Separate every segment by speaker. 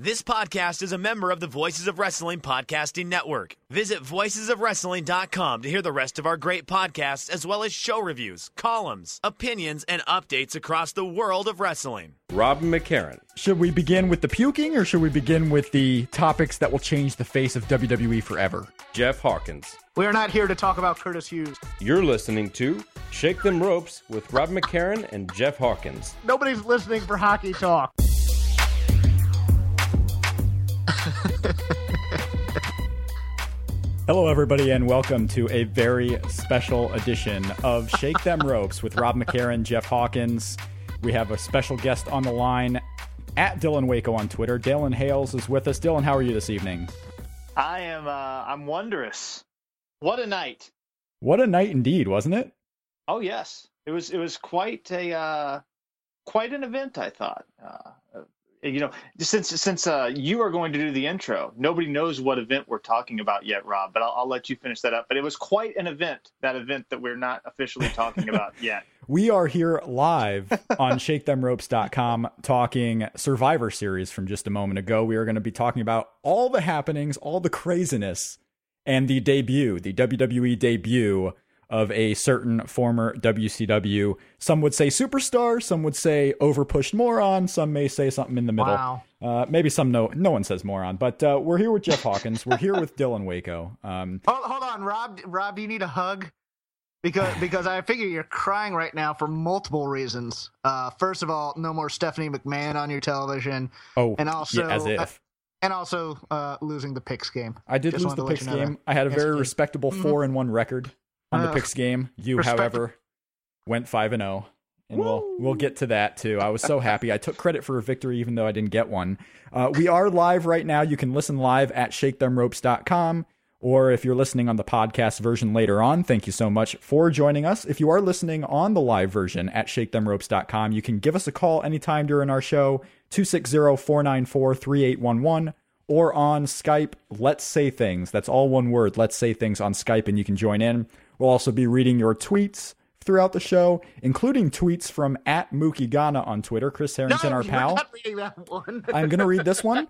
Speaker 1: This podcast is a member of the Voices of Wrestling Podcasting Network. Visit voicesofwrestling.com to hear the rest of our great podcasts, as well as show reviews, columns, opinions, and updates across the world of wrestling.
Speaker 2: Robin McCarran.
Speaker 3: Should we begin with the puking or should we begin with the topics that will change the face of WWE forever?
Speaker 2: Jeff Hawkins.
Speaker 4: We are not here to talk about Curtis Hughes.
Speaker 2: You're listening to Shake Them Ropes with Rob McCarran and Jeff Hawkins.
Speaker 4: Nobody's listening for hockey talk.
Speaker 3: Hello, everybody, and welcome to a very special edition of Shake Them Ropes with Rob McCarran, Jeff Hawkins. We have a special guest on the line at Dylan Waco on Twitter. Dylan Hales is with us. Dylan, how are you this evening?
Speaker 5: I am. Uh, I'm wondrous. What a night!
Speaker 3: What a night indeed, wasn't it?
Speaker 5: Oh yes, it was. It was quite a uh, quite an event. I thought. Uh, you know, since since uh, you are going to do the intro, nobody knows what event we're talking about yet, Rob. But I'll, I'll let you finish that up. But it was quite an event. That event that we're not officially talking about yet.
Speaker 3: We are here live on ShakeThemRopes.com talking Survivor Series from just a moment ago. We are going to be talking about all the happenings, all the craziness, and the debut, the WWE debut of a certain former WCW. Some would say superstar, some would say overpushed moron, some may say something in the middle.
Speaker 4: Wow.
Speaker 3: Uh, maybe some no no one says moron, but uh, we're here with Jeff Hawkins. we're here with Dylan Waco. Um,
Speaker 4: Hold, hold on, Rob. Rob, do you need a hug? Because because I figure you're crying right now for multiple reasons. Uh, first of all, no more Stephanie McMahon on your television,
Speaker 3: oh,
Speaker 4: and also
Speaker 3: yeah, as if.
Speaker 4: and also uh, losing the picks game.
Speaker 3: I did
Speaker 4: Just
Speaker 3: lose the picks game. I had a very respectable
Speaker 4: Mhm.
Speaker 3: four and one record on the picks game. You,
Speaker 4: Respect-
Speaker 3: however, went five and zero, and we'll we'll get to that too. I was so happy. I took credit for a victory, even though I didn't get one. Uh, we are live right now. You can listen live at ShakeThemRopes.com. Or if you're listening on the podcast version later on, thank you so much for joining us. If you are listening on the live version at ShakeThemRopes.com, you can give us a call anytime during our show, 260-494-3811 or on Skype, Let's Say Things. That's all one word, Let's Say Things on Skype, and you can join in. We'll also be reading your tweets throughout the show, including tweets from at Mookie Ghana on Twitter. Chris Harrington,
Speaker 4: no,
Speaker 3: our pal.
Speaker 4: not reading that one.
Speaker 3: I'm going to read this one.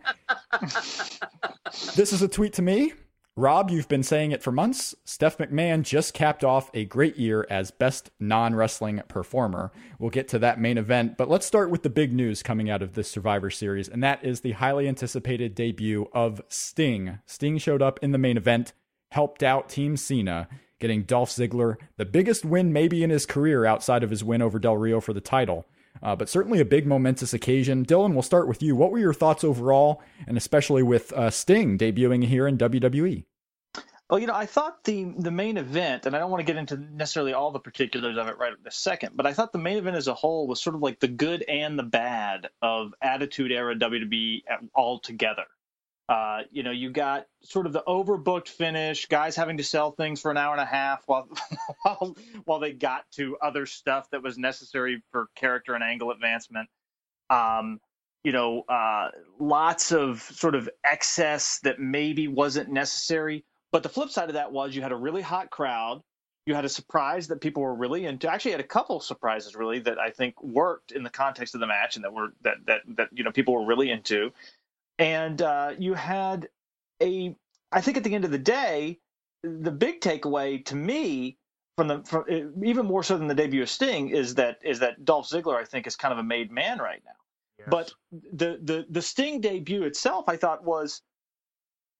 Speaker 3: this is a tweet to me. Rob, you've been saying it for months. Steph McMahon just capped off a great year as best non wrestling performer. We'll get to that main event, but let's start with the big news coming out of this Survivor Series, and that is the highly anticipated debut of Sting. Sting showed up in the main event, helped out Team Cena, getting Dolph Ziggler the biggest win maybe in his career outside of his win over Del Rio for the title. Uh, but certainly a big momentous occasion. Dylan, we'll start with you. What were your thoughts overall, and especially with uh, Sting debuting here in? WWE?
Speaker 5: Well, you know, I thought the the main event, and I don't want to get into necessarily all the particulars of it right at this second, but I thought the main event as a whole was sort of like the good and the bad of Attitude Era WWE all together. Uh, you know, you got sort of the overbooked finish, guys having to sell things for an hour and a half while while while they got to other stuff that was necessary for character and angle advancement. Um, you know, uh, lots of sort of excess that maybe wasn't necessary. But the flip side of that was you had a really hot crowd. You had a surprise that people were really into. Actually, had a couple surprises really that I think worked in the context of the match and that were that that that you know people were really into. And uh, you had a, I think at the end of the day, the big takeaway to me from the from even more so than the debut of Sting is that is that Dolph Ziggler I think is kind of a made man right now. But the the the Sting debut itself, I thought was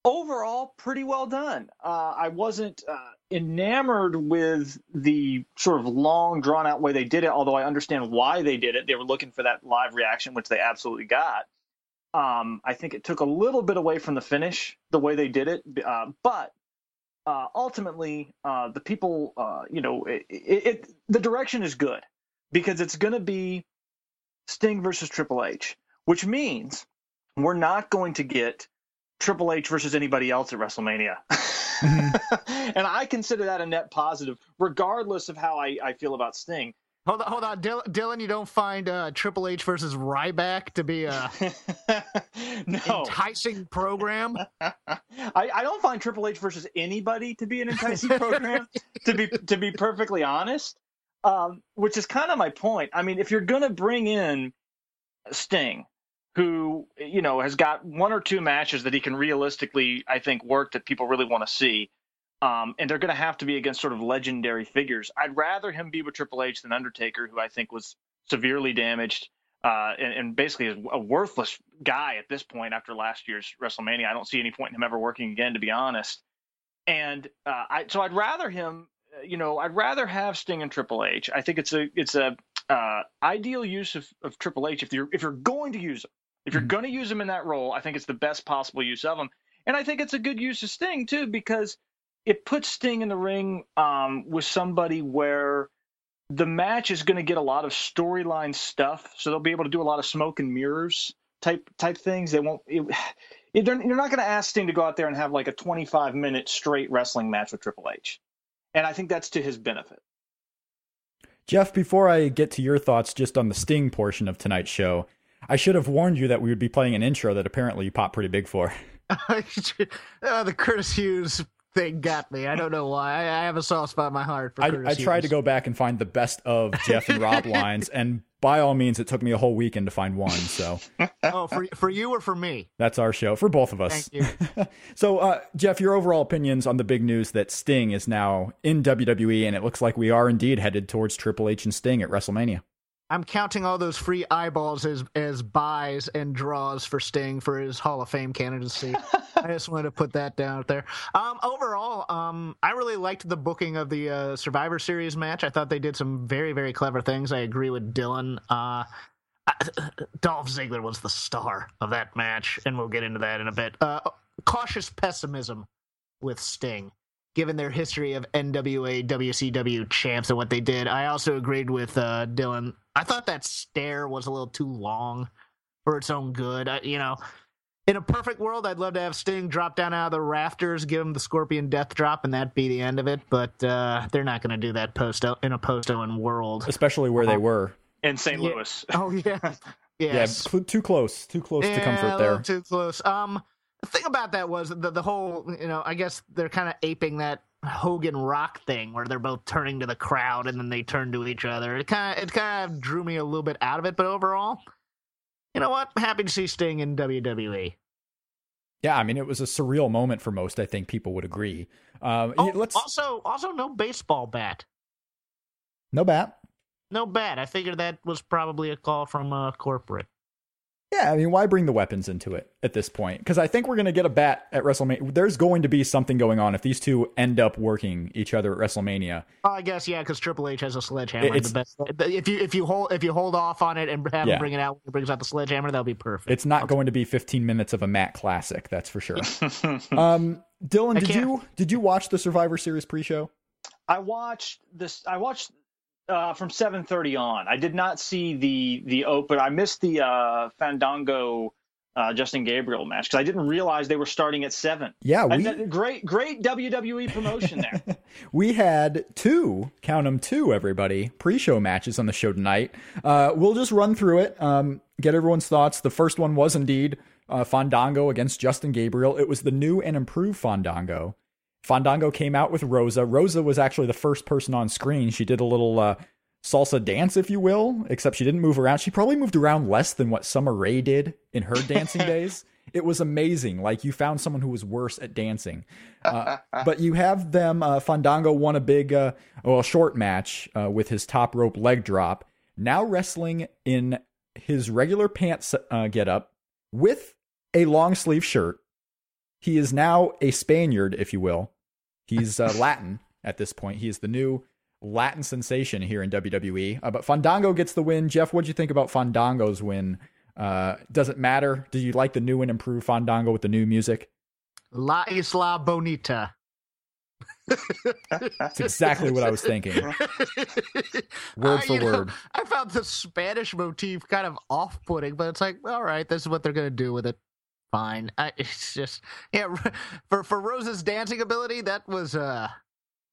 Speaker 5: overall pretty well done. Uh, I wasn't uh, enamored with the sort of long, drawn out way they did it, although I understand why they did it. They were looking for that live reaction, which they absolutely got. Um, I think it took a little bit away from the finish, the way they did it, uh, but. Uh, ultimately, uh, the people, uh, you know, it, it, it, the direction is good because it's going to be Sting versus Triple H, which means we're not going to get Triple H versus anybody else at WrestleMania. and I consider that a net positive, regardless of how I, I feel about Sting.
Speaker 4: Hold on, hold on, Dylan. Dylan you don't find uh, Triple H versus Ryback to be a
Speaker 5: no.
Speaker 4: enticing program?
Speaker 5: I, I don't find Triple H versus anybody to be an enticing program. to be to be perfectly honest, um, which is kind of my point. I mean, if you're going to bring in Sting, who you know has got one or two matches that he can realistically, I think, work that people really want to see. Um, and they're going to have to be against sort of legendary figures. I'd rather him be with Triple H than Undertaker, who I think was severely damaged uh, and, and, basically is a worthless guy at this point after last year's WrestleMania. I don't see any point in him ever working again, to be honest. And uh, I, so I'd rather him, uh, you know, I'd rather have Sting and Triple H. I think it's a it's a uh, ideal use of, of Triple H if you're if you're going to use him. If you're mm-hmm. going to use him in that role, I think it's the best possible use of him. And I think it's a good use of Sting too because it puts Sting in the ring um, with somebody where the match is going to get a lot of storyline stuff, so they'll be able to do a lot of smoke and mirrors type type things. They won't. It, it, you're not going to ask Sting to go out there and have like a 25 minute straight wrestling match with Triple H, and I think that's to his benefit.
Speaker 3: Jeff, before I get to your thoughts just on the Sting portion of tonight's show, I should have warned you that we would be playing an intro that apparently you popped pretty big for.
Speaker 4: uh, the Curtis Hughes thing got me. I don't know why. I, I have a soft spot in my heart for.
Speaker 3: I, I tried to go back and find the best of Jeff and Rob lines, and by all means, it took me a whole weekend to find one. So,
Speaker 4: oh, for for you or for me?
Speaker 3: That's our show for both of us.
Speaker 4: Thank you.
Speaker 3: so, uh, Jeff, your overall opinions on the big news that Sting is now in WWE, and it looks like we are indeed headed towards Triple H and Sting at WrestleMania.
Speaker 4: I'm counting all those free eyeballs as as buys and draws for Sting for his Hall of Fame candidacy. I just wanted to put that down there. Um, overall, um, I really liked the booking of the uh, Survivor Series match. I thought they did some very very clever things. I agree with Dylan. Uh, Dolph Ziggler was the star of that match, and we'll get into that in a bit. Uh, cautious pessimism with Sting given their history of NWA, WCW champs and what they did. I also agreed with uh, Dylan. I thought that stare was a little too long for its own good. I, you know, in a perfect world, I'd love to have Sting drop down out of the rafters, give him the Scorpion Death Drop, and that be the end of it. But uh, they're not going to do that post in a post Owen world,
Speaker 3: especially where they um, were
Speaker 5: in St. Yeah. Louis.
Speaker 4: Oh yeah, yes.
Speaker 3: yeah, too close, too close
Speaker 4: yeah,
Speaker 3: to comfort there.
Speaker 4: Too close. Um, the thing about that was the the whole you know I guess they're kind of aping that Hogan Rock thing where they're both turning to the crowd and then they turn to each other. It kind of it kind of drew me a little bit out of it, but overall, you know what? Happy to see Sting in WWE.
Speaker 3: Yeah, I mean it was a surreal moment for most. I think people would agree. Um,
Speaker 4: oh, let's also also no baseball bat.
Speaker 3: No bat.
Speaker 4: No bat. I figured that was probably a call from uh, corporate.
Speaker 3: Yeah, I mean, why bring the weapons into it at this point? Because I think we're going to get a bat at WrestleMania. There's going to be something going on if these two end up working each other at WrestleMania.
Speaker 4: Oh, I guess yeah, because Triple H has a sledgehammer. It's, the best. If you if you hold if you hold off on it and have yeah. him bring it out when he brings out the sledgehammer, that'll be perfect.
Speaker 3: It's not okay. going to be 15 minutes of a Matt classic, that's for sure. um, Dylan, I did can't... you did you watch the Survivor Series pre-show?
Speaker 5: I watched this. I watched uh, from 7:30 on. I did not see the the open. I missed the uh, Fandango uh, Justin Gabriel match because I didn't realize they were starting at seven.
Speaker 3: Yeah, we,
Speaker 5: great great WWE promotion there.
Speaker 3: we had two, count them two, everybody pre-show matches on the show tonight. Uh, we'll just run through it, um, get everyone's thoughts. The first one was indeed uh, Fandango against Justin Gabriel. It was the new and improved Fandango. Fandango came out with Rosa. Rosa was actually the first person on screen. She did a little uh, salsa dance, if you will, except she didn't move around. She probably moved around less than what Summer Rae did in her dancing days. It was amazing. Like you found someone who was worse at dancing. Uh, but you have them. Uh, Fandango won a big, uh, well, short match uh, with his top rope leg drop. Now wrestling in his regular pants uh, get up with a long sleeve shirt he is now a Spaniard, if you will. He's uh, Latin at this point. He is the new Latin sensation here in WWE. Uh, but Fandango gets the win. Jeff, what do you think about Fandango's win? Uh, does it matter? Did you like the new and improved Fandango with the new music?
Speaker 4: La Isla Bonita.
Speaker 3: That's exactly what I was thinking. Word uh, for word. Know,
Speaker 4: I found the Spanish motif kind of off putting, but it's like, all right, this is what they're going to do with it. Fine. I, it's just yeah. For for Rosa's dancing ability, that was uh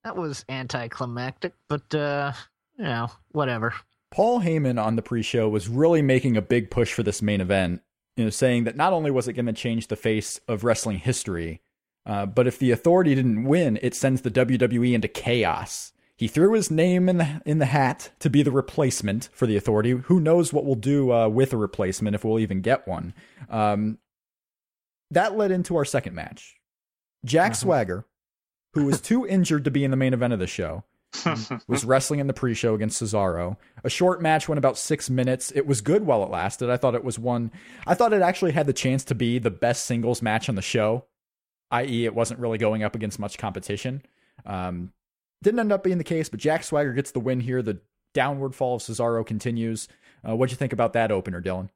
Speaker 4: that was anticlimactic, but uh you know whatever.
Speaker 3: Paul Heyman on the pre-show was really making a big push for this main event. You know, saying that not only was it going to change the face of wrestling history, uh, but if the Authority didn't win, it sends the WWE into chaos. He threw his name in the in the hat to be the replacement for the Authority. Who knows what we'll do uh, with a replacement if we'll even get one? Um, that led into our second match. Jack uh-huh. Swagger, who was too injured to be in the main event of the show, was wrestling in the pre-show against Cesaro. A short match went about six minutes. It was good while it lasted. I thought it was one. I thought it actually had the chance to be the best singles match on the show, i.e., it wasn't really going up against much competition. Um, didn't end up being the case, but Jack Swagger gets the win here. The downward fall of Cesaro continues. Uh, what'd you think about that opener, Dylan?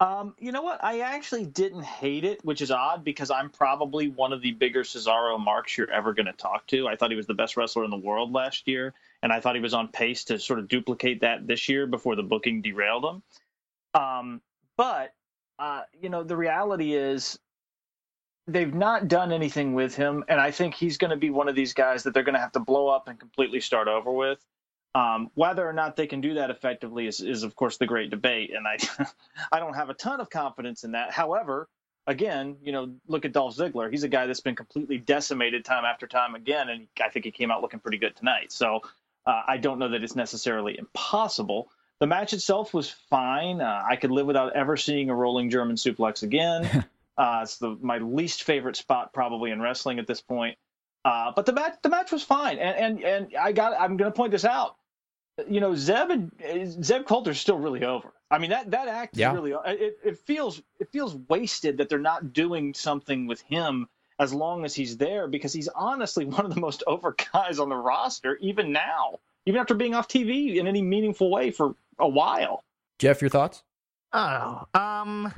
Speaker 5: Um, you know what? I actually didn't hate it, which is odd because I'm probably one of the bigger Cesaro marks you're ever going to talk to. I thought he was the best wrestler in the world last year, and I thought he was on pace to sort of duplicate that this year before the booking derailed him. Um, but uh, you know, the reality is they've not done anything with him, and I think he's going to be one of these guys that they're going to have to blow up and completely start over with. Um, whether or not they can do that effectively is, is of course, the great debate, and I, I don't have a ton of confidence in that. However, again, you know, look at Dolph Ziggler. He's a guy that's been completely decimated time after time again, and I think he came out looking pretty good tonight. So uh, I don't know that it's necessarily impossible. The match itself was fine. Uh, I could live without ever seeing a rolling German suplex again. uh, it's the, my least favorite spot probably in wrestling at this point. Uh, but the match, the match was fine, and and and I got. I'm going to point this out you know, Zeb and Zeb Colter's still really over. I mean, that that act yeah. is really it, it feels it feels wasted that they're not doing something with him as long as he's there because he's honestly one of the most over guys on the roster even now, even after being off TV in any meaningful way for a while.
Speaker 3: Jeff, your thoughts?
Speaker 4: Oh, um,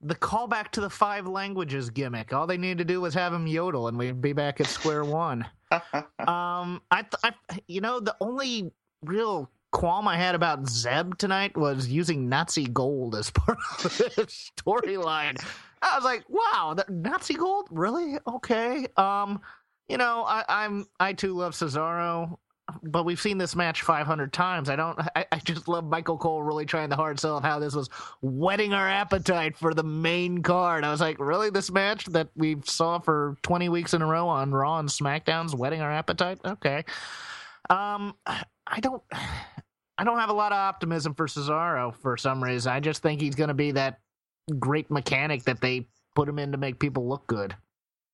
Speaker 4: the callback to the five languages gimmick. All they need to do was have him yodel, and we'd be back at square one. Um, I, I, you know, the only real qualm I had about Zeb tonight was using Nazi gold as part of the storyline. I was like, wow, Nazi gold, really? Okay. Um, you know, I, I'm I too love Cesaro but we've seen this match 500 times. I don't. I, I, just love Michael Cole really trying the hard sell of how this was whetting our appetite for the main card. I was like, really, this match that we saw for 20 weeks in a row on Raw and SmackDown's whetting our appetite? Okay. Um, I don't. I don't have a lot of optimism for Cesaro for some reason. I just think he's going to be that great mechanic that they put him in to make people look good.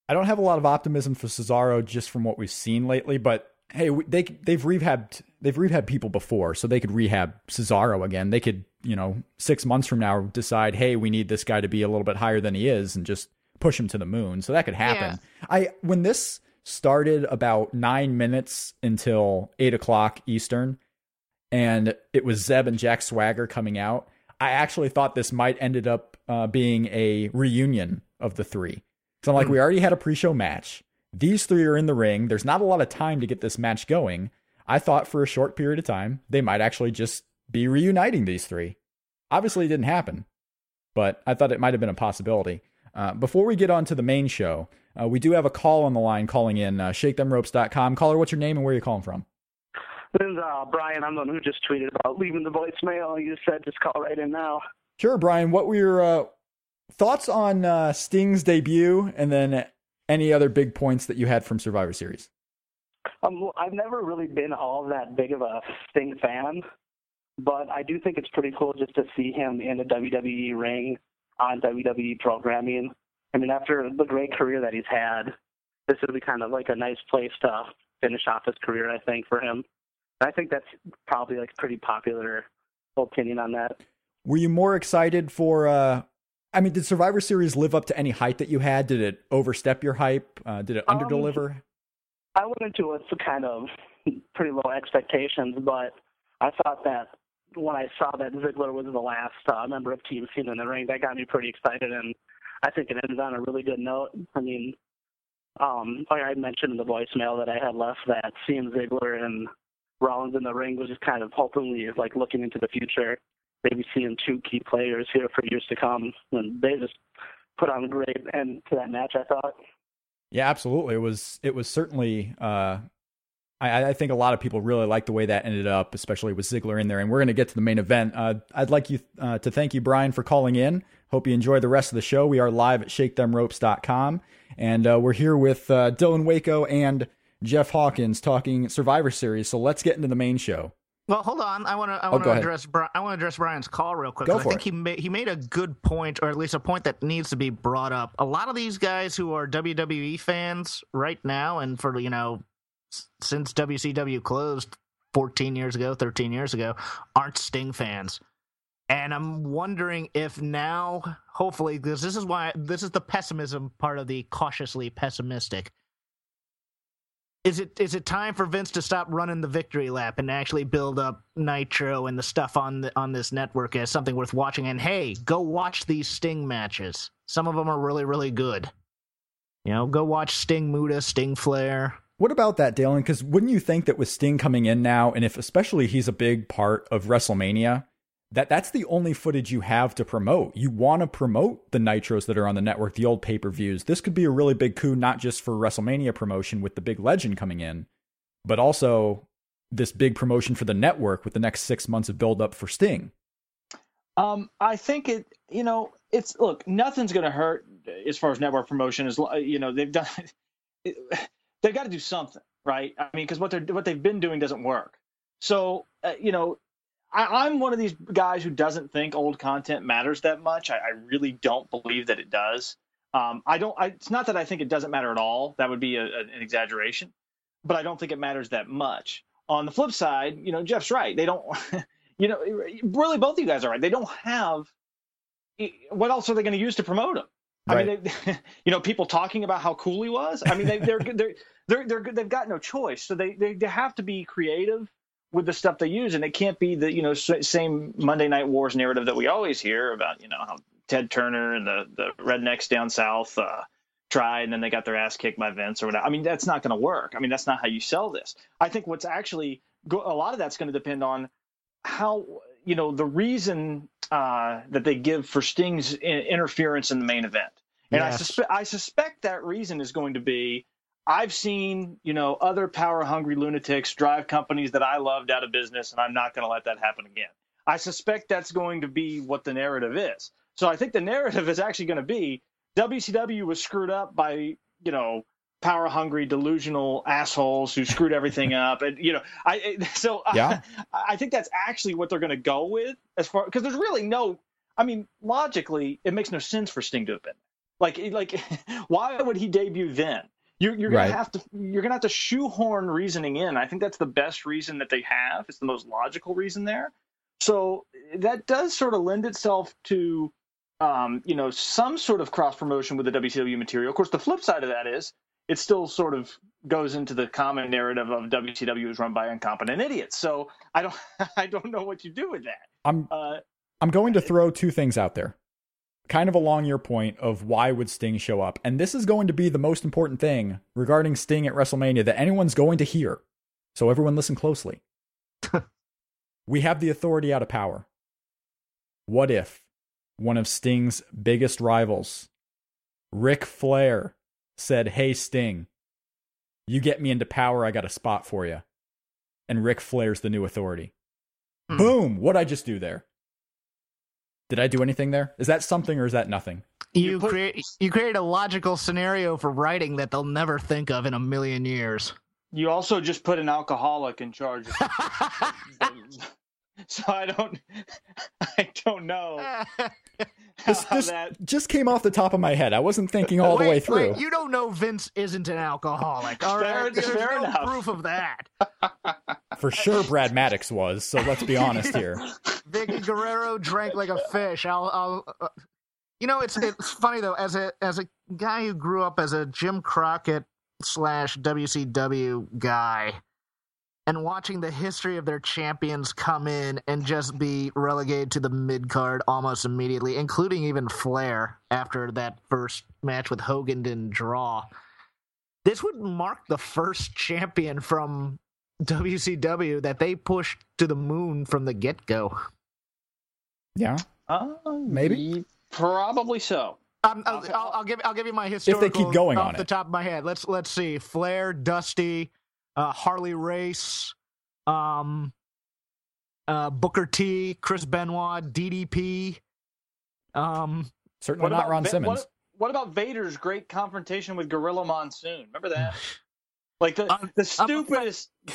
Speaker 3: I don't have a lot of optimism for Cesaro just from what we've seen lately, but hey, they they've rehabbed they've rehabbed people before, so they could rehab Cesaro again. They could, you know, six months from now decide, hey, we need this guy to be a little bit higher than he is, and just push him to the moon. So that could happen. Yeah. I when this started about nine minutes until eight o'clock Eastern, and it was Zeb and Jack Swagger coming out. I actually thought this might ended up uh, being a reunion of the three. So I'm like, mm. we already had a pre-show match. These three are in the ring. There's not a lot of time to get this match going. I thought for a short period of time, they might actually just be reuniting these three. Obviously, it didn't happen, but I thought it might have been a possibility. Uh, before we get on to the main show, uh, we do have a call on the line calling in uh, shakethemropes.com. Caller, what's your name and where are you calling from?
Speaker 6: This is uh, Brian. I'm the one who just tweeted about leaving the voicemail. You said just call right in now.
Speaker 3: Sure, Brian. What were your uh, thoughts on uh, Sting's debut and then any other big points that you had from Survivor Series?
Speaker 6: Um, I've never really been all that big of a Sting fan, but I do think it's pretty cool just to see him in a WWE ring on WWE programming. I mean, after the great career that he's had, this would be kind of like a nice place to finish off his career, I think, for him. I think that's probably like pretty popular opinion on that.
Speaker 3: Were you more excited for uh, I mean, did Survivor Series live up to any hype that you had? Did it overstep your hype? Uh, did it underdeliver? Um,
Speaker 6: I went into it with kind of pretty low expectations, but I thought that when I saw that Ziggler was the last uh, member of Team Cena in the ring, that got me pretty excited, and I think it ended on a really good note. I mean, um, I mentioned in the voicemail that I had left, that seeing Ziggler and Rollins in the ring was just kind of hopefully like looking into the future maybe seeing two key players here for years to come. And they just put on a great end to that match. I thought.
Speaker 3: Yeah, absolutely. It was it was certainly. Uh, I, I think a lot of people really like the way that ended up, especially with Ziggler in there. And we're going to get to the main event. Uh, I'd like you uh, to thank you, Brian, for calling in. Hope you enjoy the rest of the show. We are live at ShakeThemRopes.com, and uh, we're here with uh, Dylan Waco and Jeff Hawkins talking Survivor Series. So let's get into the main show.
Speaker 4: Well, hold on. I want to. I want to address. I want to address Brian's call real quick. I think
Speaker 3: it.
Speaker 4: he made he made a good point, or at least a point that needs to be brought up. A lot of these guys who are WWE fans right now, and for you know, since WCW closed 14 years ago, 13 years ago, aren't Sting fans. And I'm wondering if now, hopefully, because this is why this is the pessimism part of the cautiously pessimistic. Is it is it time for Vince to stop running the victory lap and actually build up Nitro and the stuff on the, on this network as something worth watching? And hey, go watch these Sting matches. Some of them are really really good. You know, go watch Sting Muta, Sting Flair.
Speaker 3: What about that, Dylan? Because wouldn't you think that with Sting coming in now, and if especially he's a big part of WrestleMania, that that's the only footage you have to promote. You want to promote the nitros that are on the network, the old pay per views. This could be a really big coup, not just for WrestleMania promotion with the big legend coming in, but also this big promotion for the network with the next six months of build up for Sting.
Speaker 5: Um, I think it. You know, it's look. Nothing's going to hurt as far as network promotion. Is you know they've done. they've got to do something, right? I mean, because what they're what they've been doing doesn't work. So uh, you know, I, I'm one of these guys who doesn't think old content matters that much. I, I really don't believe that it does. Um, I don't. I, it's not that I think it doesn't matter at all. That would be a, a, an exaggeration. But I don't think it matters that much. On the flip side, you know, Jeff's right. They don't. you know, really, both of you guys are right. They don't have. What else are they going to use to promote him? I mean, they, you know, people talking about how cool he was. I mean, they, they're they're they're they're they've got no choice. So they, they they have to be creative with the stuff they use, and it can't be the you know same Monday Night Wars narrative that we always hear about. You know how Ted Turner and the the rednecks down south uh, tried, and then they got their ass kicked by Vince or whatever. I mean, that's not going to work. I mean, that's not how you sell this. I think what's actually go, a lot of that's going to depend on how you know the reason uh, that they give for Sting's in- interference in the main event, and
Speaker 4: Yes.
Speaker 5: I suspect I suspect that reason is going to be I've seen you know other power hungry lunatics drive companies that I loved out of business, and I'm not going to let that happen again. I suspect that's going to be what the narrative is. So I think the narrative is actually going to be WCW was screwed up by you know power hungry delusional assholes who screwed everything up and you know i so
Speaker 3: Yeah.
Speaker 5: I, I think that's actually what they're going to go with as far because there's really no i mean logically it makes no sense for sting to have been like like why would he debut then you're, you're gonna
Speaker 3: Right.
Speaker 5: have to you're gonna have to shoehorn reasoning in i think that's the best reason that they have it's the most logical reason there so that does sort of lend itself to um, you know, some sort of cross promotion with the WCW material. Of course, the flip side of that is it still sort of goes into the common narrative of WCW is run by incompetent idiots. So I don't, I don't know what you do with that.
Speaker 3: I'm
Speaker 5: Uh,
Speaker 3: I'm going to throw two things out there. Kind of along your point of why would Sting show up. And this is going to be the most important thing regarding Sting at WrestleMania that anyone's going to hear. So everyone listen closely. we have the authority out of power. What if one of Sting's biggest rivals, Ric Flair, said, Hey, Sting, you get me into power, I got a spot for you. And Ric Flair's the new authority.
Speaker 4: Hmm.
Speaker 3: Boom! What'd I just do there? Did I do anything there? Is that something or is that nothing?
Speaker 4: You,
Speaker 5: You put-
Speaker 4: create you create a logical scenario for writing that they'll never think of in a million years.
Speaker 5: you also just put an alcoholic in charge. so I don't, I don't know
Speaker 3: This, this
Speaker 5: that.
Speaker 3: just came off the top of my head. I wasn't thinking all the way through.
Speaker 4: wait, you don't know Vince isn't an alcoholic. All
Speaker 5: Fair-
Speaker 4: right, there's
Speaker 5: fair
Speaker 4: no
Speaker 5: enough.
Speaker 4: proof of that.
Speaker 3: For sure, Brad Maddox was. So let's be honest here.
Speaker 4: Vickie Guerrero drank like a fish. I'll, I'll uh, you know, it's it's funny though. As a as a guy who grew up as a Jim Crockett slash WCW guy, and watching the history of their champions come in and just be relegated to the mid card almost immediately, including even Flair after that first match with Hogan didn't draw. This would mark the first champion from WCW that they pushed to the moon from the get go.
Speaker 3: Yeah.
Speaker 5: Uh,
Speaker 3: Maybe.
Speaker 5: Probably so.
Speaker 4: Um, I'll, I'll, I'll give I'll give you my historical.
Speaker 3: If they keep going
Speaker 4: off
Speaker 3: on
Speaker 4: the
Speaker 3: it.
Speaker 4: top of my head. Let's let's see. Flair, Dusty, uh, Harley Race, um, uh, Booker T, Chris Benoit, DDP. Um,
Speaker 3: Certainly not Ron
Speaker 5: Va-
Speaker 3: Simmons.
Speaker 5: What, what about Vader's great confrontation with Gorilla Monsoon? Remember that? Like the
Speaker 4: Um,
Speaker 5: the stupidest.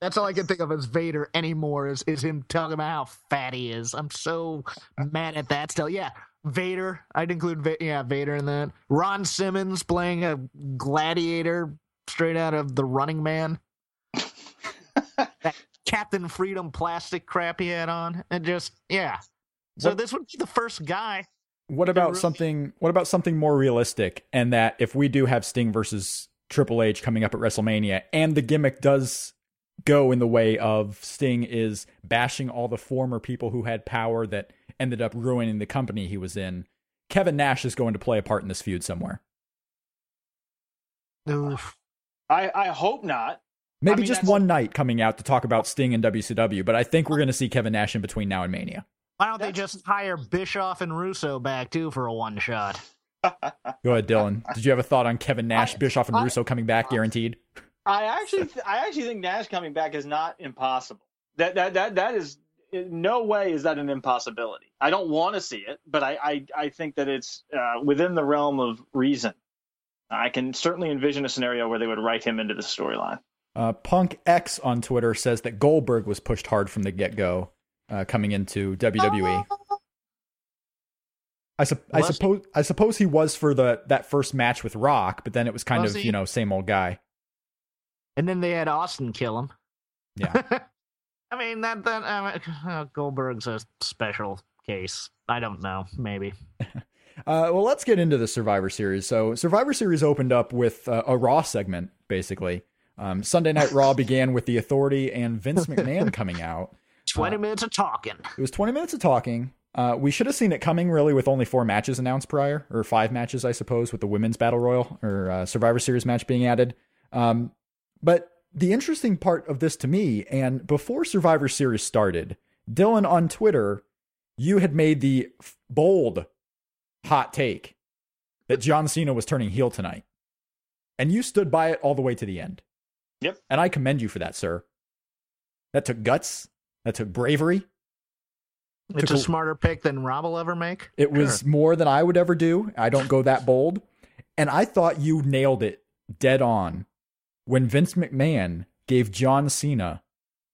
Speaker 4: that's all I can think of as Vader anymore is is him talking about how fat he is. I'm so mad at that still. Yeah, Vader. I'd include Va- yeah Vader in that. Ron Simmons playing a gladiator straight out of The Running Man. that Captain Freedom plastic crap he had on, and just yeah. So
Speaker 3: What-
Speaker 4: this would be the first guy.
Speaker 3: What about
Speaker 4: really-
Speaker 3: something? What about something more realistic? And that if we do have Sting versus Triple H coming up at WrestleMania, and the gimmick does go in the way of Sting is bashing all the former people who had power that ended up ruining the company he was in, Kevin Nash is going to play a part in this feud somewhere.
Speaker 4: Oof.
Speaker 5: I I hope not.
Speaker 3: Maybe
Speaker 5: mean,
Speaker 3: just one night coming out to talk about Sting and WCW, but I think we're going to see Kevin Nash in between now and Mania.
Speaker 4: Why don't they just hire Bischoff and Russo back too for a one shot?
Speaker 3: Go ahead, Dylan. Did you have a thought on Kevin Nash,
Speaker 5: I-
Speaker 3: Bischoff, and
Speaker 5: I-
Speaker 3: Russo coming back guaranteed?
Speaker 5: I actually th- I actually think Nash coming back is not impossible. That that that that is no way is that an impossibility. I don't want to see it, but I I, I think that it's uh, within the realm of reason. I can certainly envision a scenario where they would write him into the storyline.
Speaker 3: Uh, Punk X on Twitter says that Goldberg was pushed hard from the get go uh, coming into WWE. I, sup- I
Speaker 4: Was he?
Speaker 3: suppose I suppose he was for the that first match with Rock, but then it was kind
Speaker 4: Was
Speaker 3: of
Speaker 4: he?
Speaker 3: you know same old guy.
Speaker 4: And then they had Austin kill him.
Speaker 3: Yeah.
Speaker 4: I mean that that uh, Goldberg's a special case. I don't know. Maybe.
Speaker 3: Uh, well, let's get into the Survivor Series. So, Survivor Series opened up with uh, a Raw segment, basically. Um, Sunday Night Raw began with the Authority and Vince McMahon coming out.
Speaker 4: Twenty minutes of talking.
Speaker 3: It was 20 minutes of talking. Uh, we should have seen it coming, really, with only four matches announced prior, or five matches, I suppose, with the Women's Battle Royal or uh, Survivor Series match being added. Um, but the interesting part of this to me, and before Survivor Series started, Dylan on Twitter, you had made the f- bold hot take that John Cena was turning heel tonight. And you stood by it all the way to the end.
Speaker 5: Yep.
Speaker 3: And I commend you for that, sir. That took guts. That took bravery.
Speaker 4: It's
Speaker 3: Took
Speaker 4: a
Speaker 3: a-
Speaker 4: smarter pick than Rob will ever make.
Speaker 3: It was more than I would ever do. I don't go that bold. And I thought you nailed it dead on when Vince McMahon gave John Cena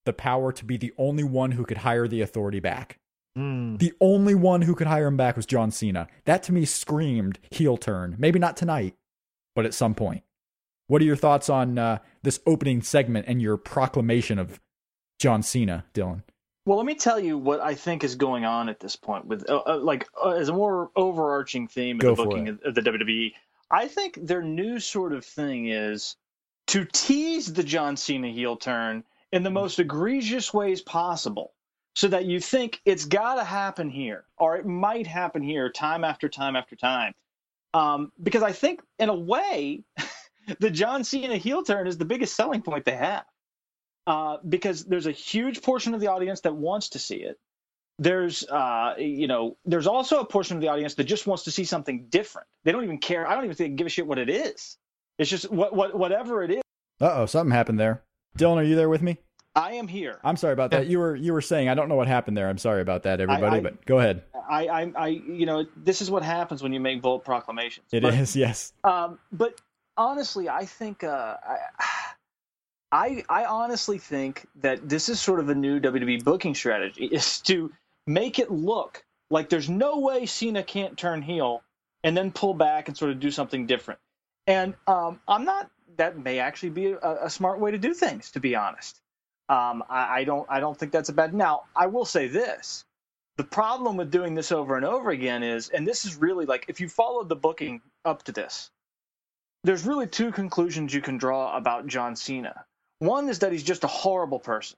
Speaker 3: the power to be the only one who could hire the authority back.
Speaker 4: Hmm.
Speaker 3: The only one who could hire him back was John Cena. That to me screamed heel turn. Maybe not tonight, but at some point. What are your thoughts on uh, this opening segment and your proclamation of John Cena, Dylan?
Speaker 5: Well, let me tell you what I think is going on at this point with uh, uh, like uh, as a more overarching theme
Speaker 3: Go
Speaker 5: of the booking of, of the WWE. I think their new sort of thing is to tease the John Cena heel turn in the most egregious ways possible so that you think it's got to happen here or it might happen here time after time after time. Um, because I think in a way the John Cena heel turn is the biggest selling point they have uh, because there's a huge portion of the audience that wants to see it. There's, uh, you know, there's also a portion of the audience that just wants to see something different. They don't even care. I don't even think they give a shit what it is. It's just what, what, whatever it is.
Speaker 3: Uh oh, something happened there. Dylan, are you there with me?
Speaker 5: I am here.
Speaker 3: I'm sorry about that. You were you were saying I don't know what happened there. I'm sorry about that, everybody.
Speaker 5: I-
Speaker 3: but go ahead.
Speaker 5: I, I, I, you know, this is what happens when you make bold proclamations.
Speaker 3: It
Speaker 5: But-
Speaker 3: is yes.
Speaker 5: Um, but honestly, I think uh, I, I honestly think that this is sort of a new WWE booking strategy is to make it look like there's no way Cena can't turn heel and then pull back and sort of do something different. And um, I'm not. That may actually be a, a smart way to do things, to be honest. Um, I, I don't. I don't think that's a bad. Now, I will say this: the problem with doing this over and over again is, and this is really like if you followed the booking up to this, there's really two conclusions you can draw about John Cena. One is that he's just a horrible person,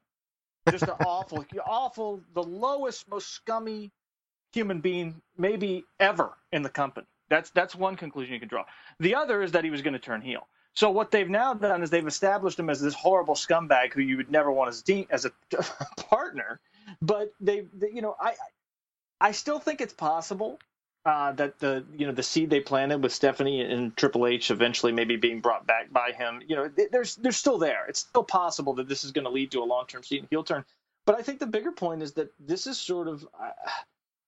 Speaker 5: just an awful, awful, the lowest, most scummy human being maybe ever in the company. That's that's one conclusion you can draw. The other is that he was going to turn heel. So what they've now done is they've established him as this horrible scumbag who you would never want as de- as a partner. But they, they, you know, I I still think it's possible uh, that the you know the seed they planted with Stephanie and Triple H eventually maybe being brought back by him, you know, there's they're still there. It's still possible that this is going to lead to a long term Cena heel turn. But I think the bigger point is that this is sort of,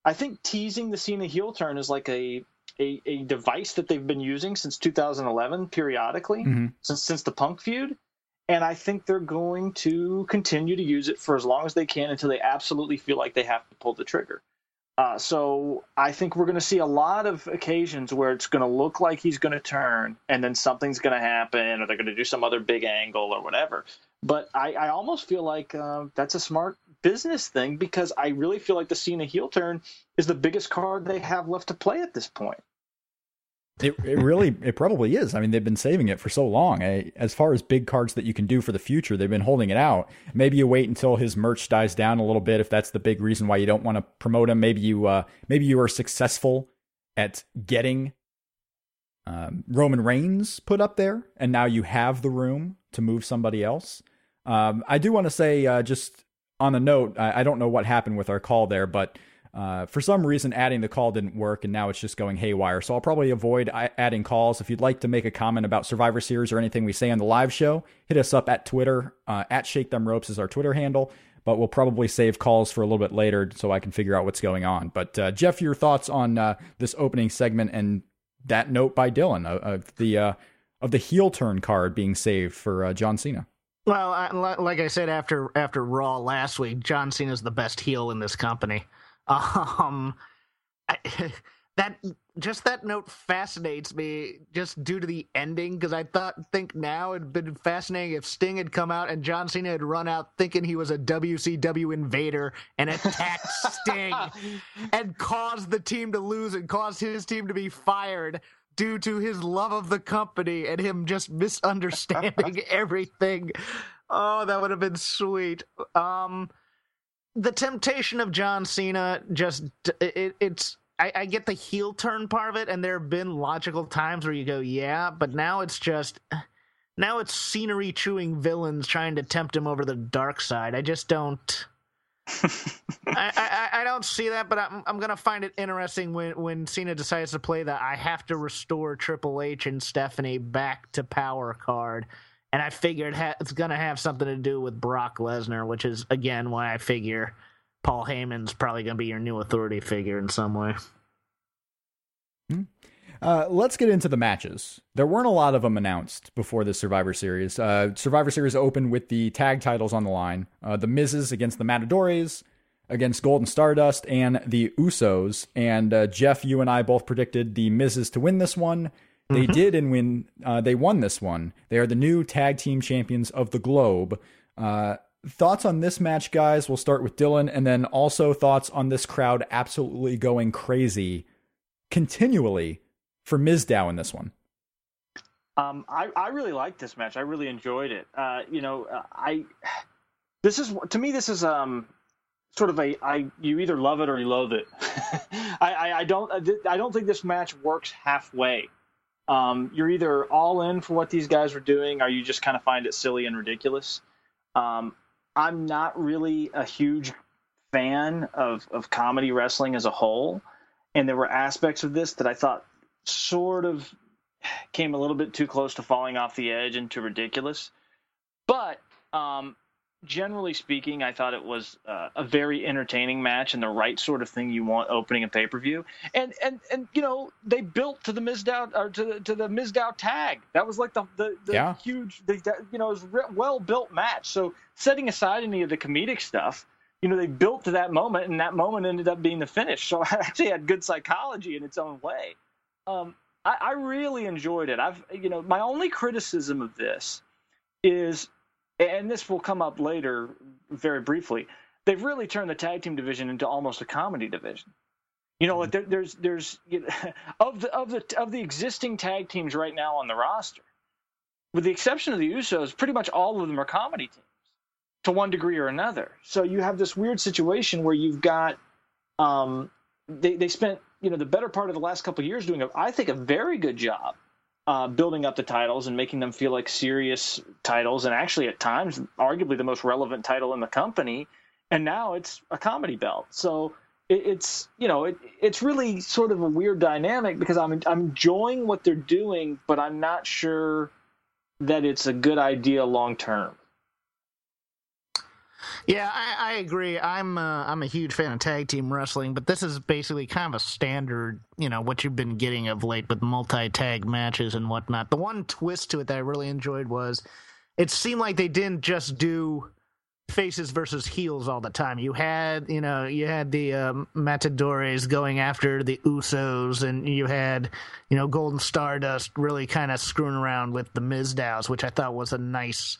Speaker 5: I think teasing the Cena heel turn is like a a, a device that they've been using since 2011 periodically mm-hmm. since since the Punk feud. And I think they're going to continue to use it for as long as they can until they absolutely feel like they have to pull the trigger. Uh, so I think we're going to see a lot of occasions where it's going to look like he's going to turn, and then something's going to happen, or they're going to do some other big angle or whatever. But I, I almost feel like uh, that's a smart business thing because I really feel like the Cena heel turn is the biggest card they have left to play at this point.
Speaker 3: It, it really, it probably is. I mean, they've been saving it for so long. I, as far as big cards that you can do for the future, they've been holding it out. Maybe you wait until his merch dies down a little bit if that's the big reason why you don't want to promote him. Maybe you, uh, maybe you are successful at getting um, Roman Reigns put up there, and now you have the room to move somebody else. Um, I do want to say, uh, just on a note, I, I don't know what happened with our call there, but uh, for some reason, adding the call didn't work, and now it's just going haywire. So I'll probably avoid adding calls. If you'd like to make a comment about Survivor Series or anything we say on the live show, hit us up at Twitter. Uh, at Shake Them Ropes is our Twitter handle. But we'll probably save calls for a little bit later so I can figure out what's going on. But uh, Jeff, your thoughts on uh, this opening segment and that note by Dylan of the uh, of the heel turn card being saved for John Cena.
Speaker 4: Well, I, like I said after after Raw last week, John Cena is the best heel in this company. Um, I, that just that note fascinates me just due to the ending because I thought think now it'd been fascinating if Sting had come out and John Cena had run out thinking he was a WCW invader and attacked Sting and caused the team to lose and caused his team to be fired due to his love of the company and him just misunderstanding everything. Oh, that would have been sweet. Um the temptation of John Cena just it, it's I, I, get the heel turn part of it, and there have been logical times where you go, yeah, but now it's just now it's scenery chewing villains trying to tempt him over the dark side. I just don't. I, I, I, don't see that, but I'm I'm gonna find it interesting when when Cena decides to play the I have to restore Triple H and Stephanie back to power card and I figured it's going to have something to do with Brock Lesnar, which is again why I figure Paul Heyman's probably going to be your new authority figure in some way.
Speaker 3: Hmm. Uh, let's get into the matches. There weren't a lot of them announced before the Survivor Series. Uh, Survivor Series opened with the tag titles on the line. Uh, the Miz's against the Matadores, against Golden Stardust, and the Usos. And uh, Jeff, you and I both predicted the Miz's to win this one. They mm-hmm. did and win. Uh, they won this one. They are the new tag team champions of the globe. Uh, thoughts on this match, guys? We'll start with Dylan, and then also thoughts on this crowd absolutely going crazy continually for Mizdow in this one.
Speaker 5: Um, I, I really liked this match. I really enjoyed it. Uh, you know, uh, I this is to me this is um sort of a I you either love it or you loathe it. I, I, I don't I don't think this match works halfway um, you're either all in for what these guys are doing, or you just kind of find it silly and ridiculous. Um, I'm not really a huge fan of, of comedy wrestling as a whole, and there were aspects of this that I thought sort of came a little bit too close to falling off the edge and too ridiculous. But um, generally speaking, I thought it was uh, a very entertaining match and the right sort of thing you want opening a pay per view. And and and you know they built to the Mizdow or to the, to the Mizdow tag. That was like the the, the yeah. huge, the, you know, it was well built match. So setting aside any of the comedic stuff. You know, they built to that moment, and that moment ended up being the finish. So I actually had good psychology in its own way. Um, I, I really enjoyed it. I've, you know, my only criticism of this is and this will come up later very briefly, they've really turned the tag team division into almost a comedy division. You know, like there, there's there's you know, of the of the of the existing tag teams right now on the roster, with the exception of the Usos, pretty much all of them are comedy teams to one degree or another. So you have this weird situation where you've got um, they they spent you know the better part of the last couple of years doing a, I think a very good job uh, building up the titles and making them feel like serious titles, and actually at times, arguably the most relevant title in the company. And now it's a comedy belt. So it, it's you know it, it's really sort of a weird dynamic because I'm I'm enjoying what they're doing, but I'm not sure that it's a good idea long term.
Speaker 4: Yeah, I, I agree. I'm uh, I'm a huge fan of tag team wrestling, but this is basically kind of a standard, you know, what you've been getting of late with multi tag matches and whatnot. The one twist to it that I really enjoyed was it seemed like they didn't just do faces versus heels all the time. You had, you know, you had the um, Matadores going after the Usos, and you had, you know, Golden Stardust really kind of screwing around with the Mizdows, which I thought was a nice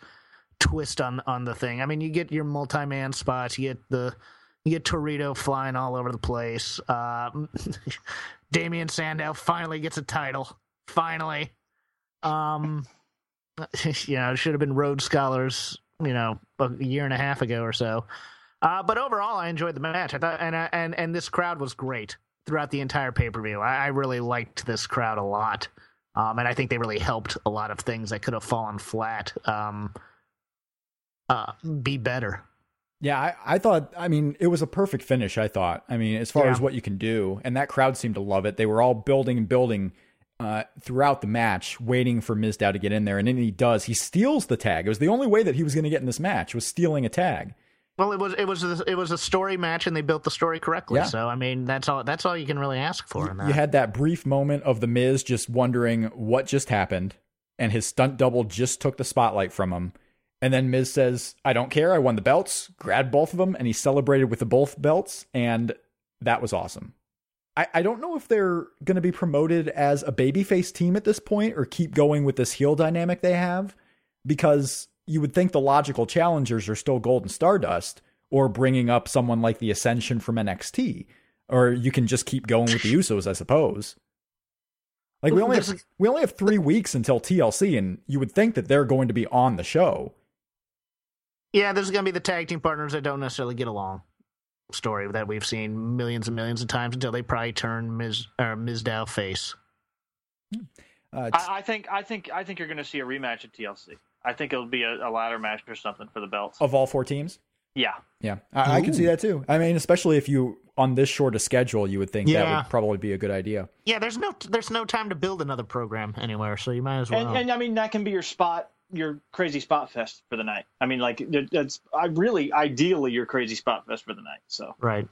Speaker 4: twist on on the thing. I mean, you get your multi man spots, you get the you get Torito flying all over the place. Uh, Damien Sandow finally gets a title. Finally. Um, you know, it should have been Rhodes Scholars you know, a year and a half ago or so. Uh, but overall, I enjoyed the match. I thought, and and and this crowd was great throughout the entire pay per view. I, I, really liked this crowd a lot, um, and I think they really helped a lot of things that could have fallen flat um, uh, be better.
Speaker 3: Yeah, I, I, thought. I mean, it was a perfect finish. I thought. I mean, as far yeah. as what you can do, and that crowd seemed to love it. They were all building and building uh, throughout the match, waiting for Mizdow to get in there, and then he does. He steals the tag. It was the only way that he was going to get in this match was stealing a tag.
Speaker 4: Well, it was it was a, it was a story match, and they built the story correctly. Yeah. So I mean, that's all that's all you can really ask for.
Speaker 3: You, you had that brief moment of the Miz just wondering what just happened, and his stunt double just took the spotlight from him. And then Miz says, "I don't care. I won the belts. Grabbed both of them, and he celebrated with the both belts, and that was awesome." I, I don't know if they're going to be promoted as a babyface team at this point or keep going with this heel dynamic they have because you would think the logical challengers are still Golden Stardust or bringing up someone like the Ascension from NXT. Or you can just keep going with the Usos, I suppose. Like we only have we only have three weeks until TLC, and you would think that they're going to be on the show.
Speaker 4: Yeah, there's going to be the tag team partners that don't necessarily get along story that we've seen millions and millions of times until they probably turn Miz or Mizdow face.
Speaker 5: Uh, I, I, think I think I think you're going to see a rematch at TLC. I think it'll be a, a, ladder match or something for the belts
Speaker 3: of all four teams.
Speaker 5: Yeah,
Speaker 3: yeah, I, I can see that too. I mean, especially if you on this short a schedule, you would think yeah. that would probably be a good idea.
Speaker 4: Yeah, there's no there's no time to build another program anywhere, so you might as well.
Speaker 5: And, and I mean, that can be your spot your crazy spot fest for the night. I mean, like that's I really ideally your crazy spot fest for the night. So
Speaker 4: right.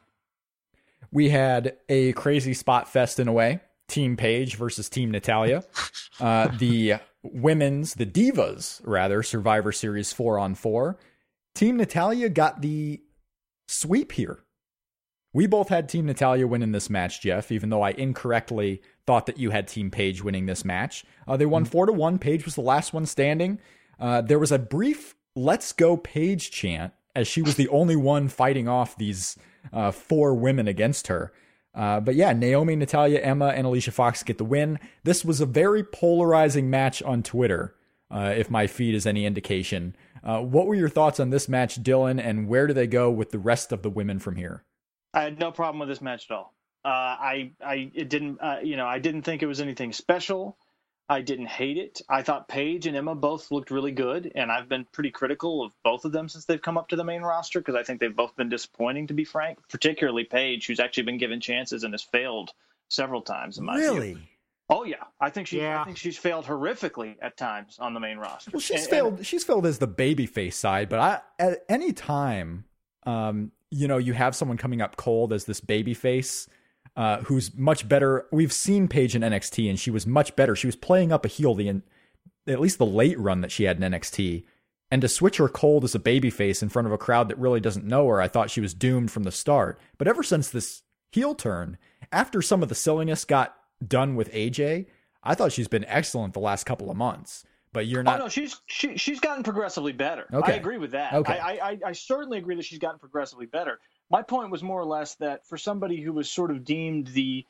Speaker 3: We had a crazy spot fest in a way. Team Paige versus Team Natalya. Uh, the women's, the Divas rather, Survivor Series four on four. Team Natalya got the sweep here. We both had Team Natalya winning this match, Jeff, even though I incorrectly thought that you had Team Paige winning this match. Uh, they won mm-hmm. four to one. Paige was the last one standing. Uh, there was a brief "Let's go Paige" chant as she was the only one fighting off these uh, four women against her. Uh, but yeah, Naomi, Natalya, Emma, and Alicia Fox get the win. This was a very polarizing match on Twitter, uh, if my feed is any indication. Uh, what were your thoughts on this match, Dylan, and where do they go with the rest of the women from here?
Speaker 5: I had no problem with this match at all. Uh, I I it didn't uh, you know I didn't think it was anything special. I didn't hate it. I thought Paige and Emma both looked really good, and I've been pretty critical of both of them since they've come up to the main roster because I think they've both been disappointing, to be frank. Particularly Paige, who's actually been given chances and has failed several times. In my
Speaker 3: really.
Speaker 5: View. Oh yeah, I think she. Yeah. I think she's failed horrifically at times on the main roster.
Speaker 3: Well, she's and, failed. And, she's failed as the babyface side, but I at any time, um, you know, you have someone coming up cold as this baby face uh, who's much better. We've seen Paige in NXT, and she was much better. She was playing up a heel the at least the late run that she had in NXT. And to switch her cold as a babyface in front of a crowd that really doesn't know her, I thought she was doomed from the start. But ever since this heel turn, after some of the silliness got done with AJ, I thought she's been excellent the last couple of months but you're not.
Speaker 5: Oh no, she's she, she's gotten progressively better. Okay. I agree with that. Okay. I, I I certainly agree that she's gotten progressively better. My point was more or less that for somebody who was sort of deemed the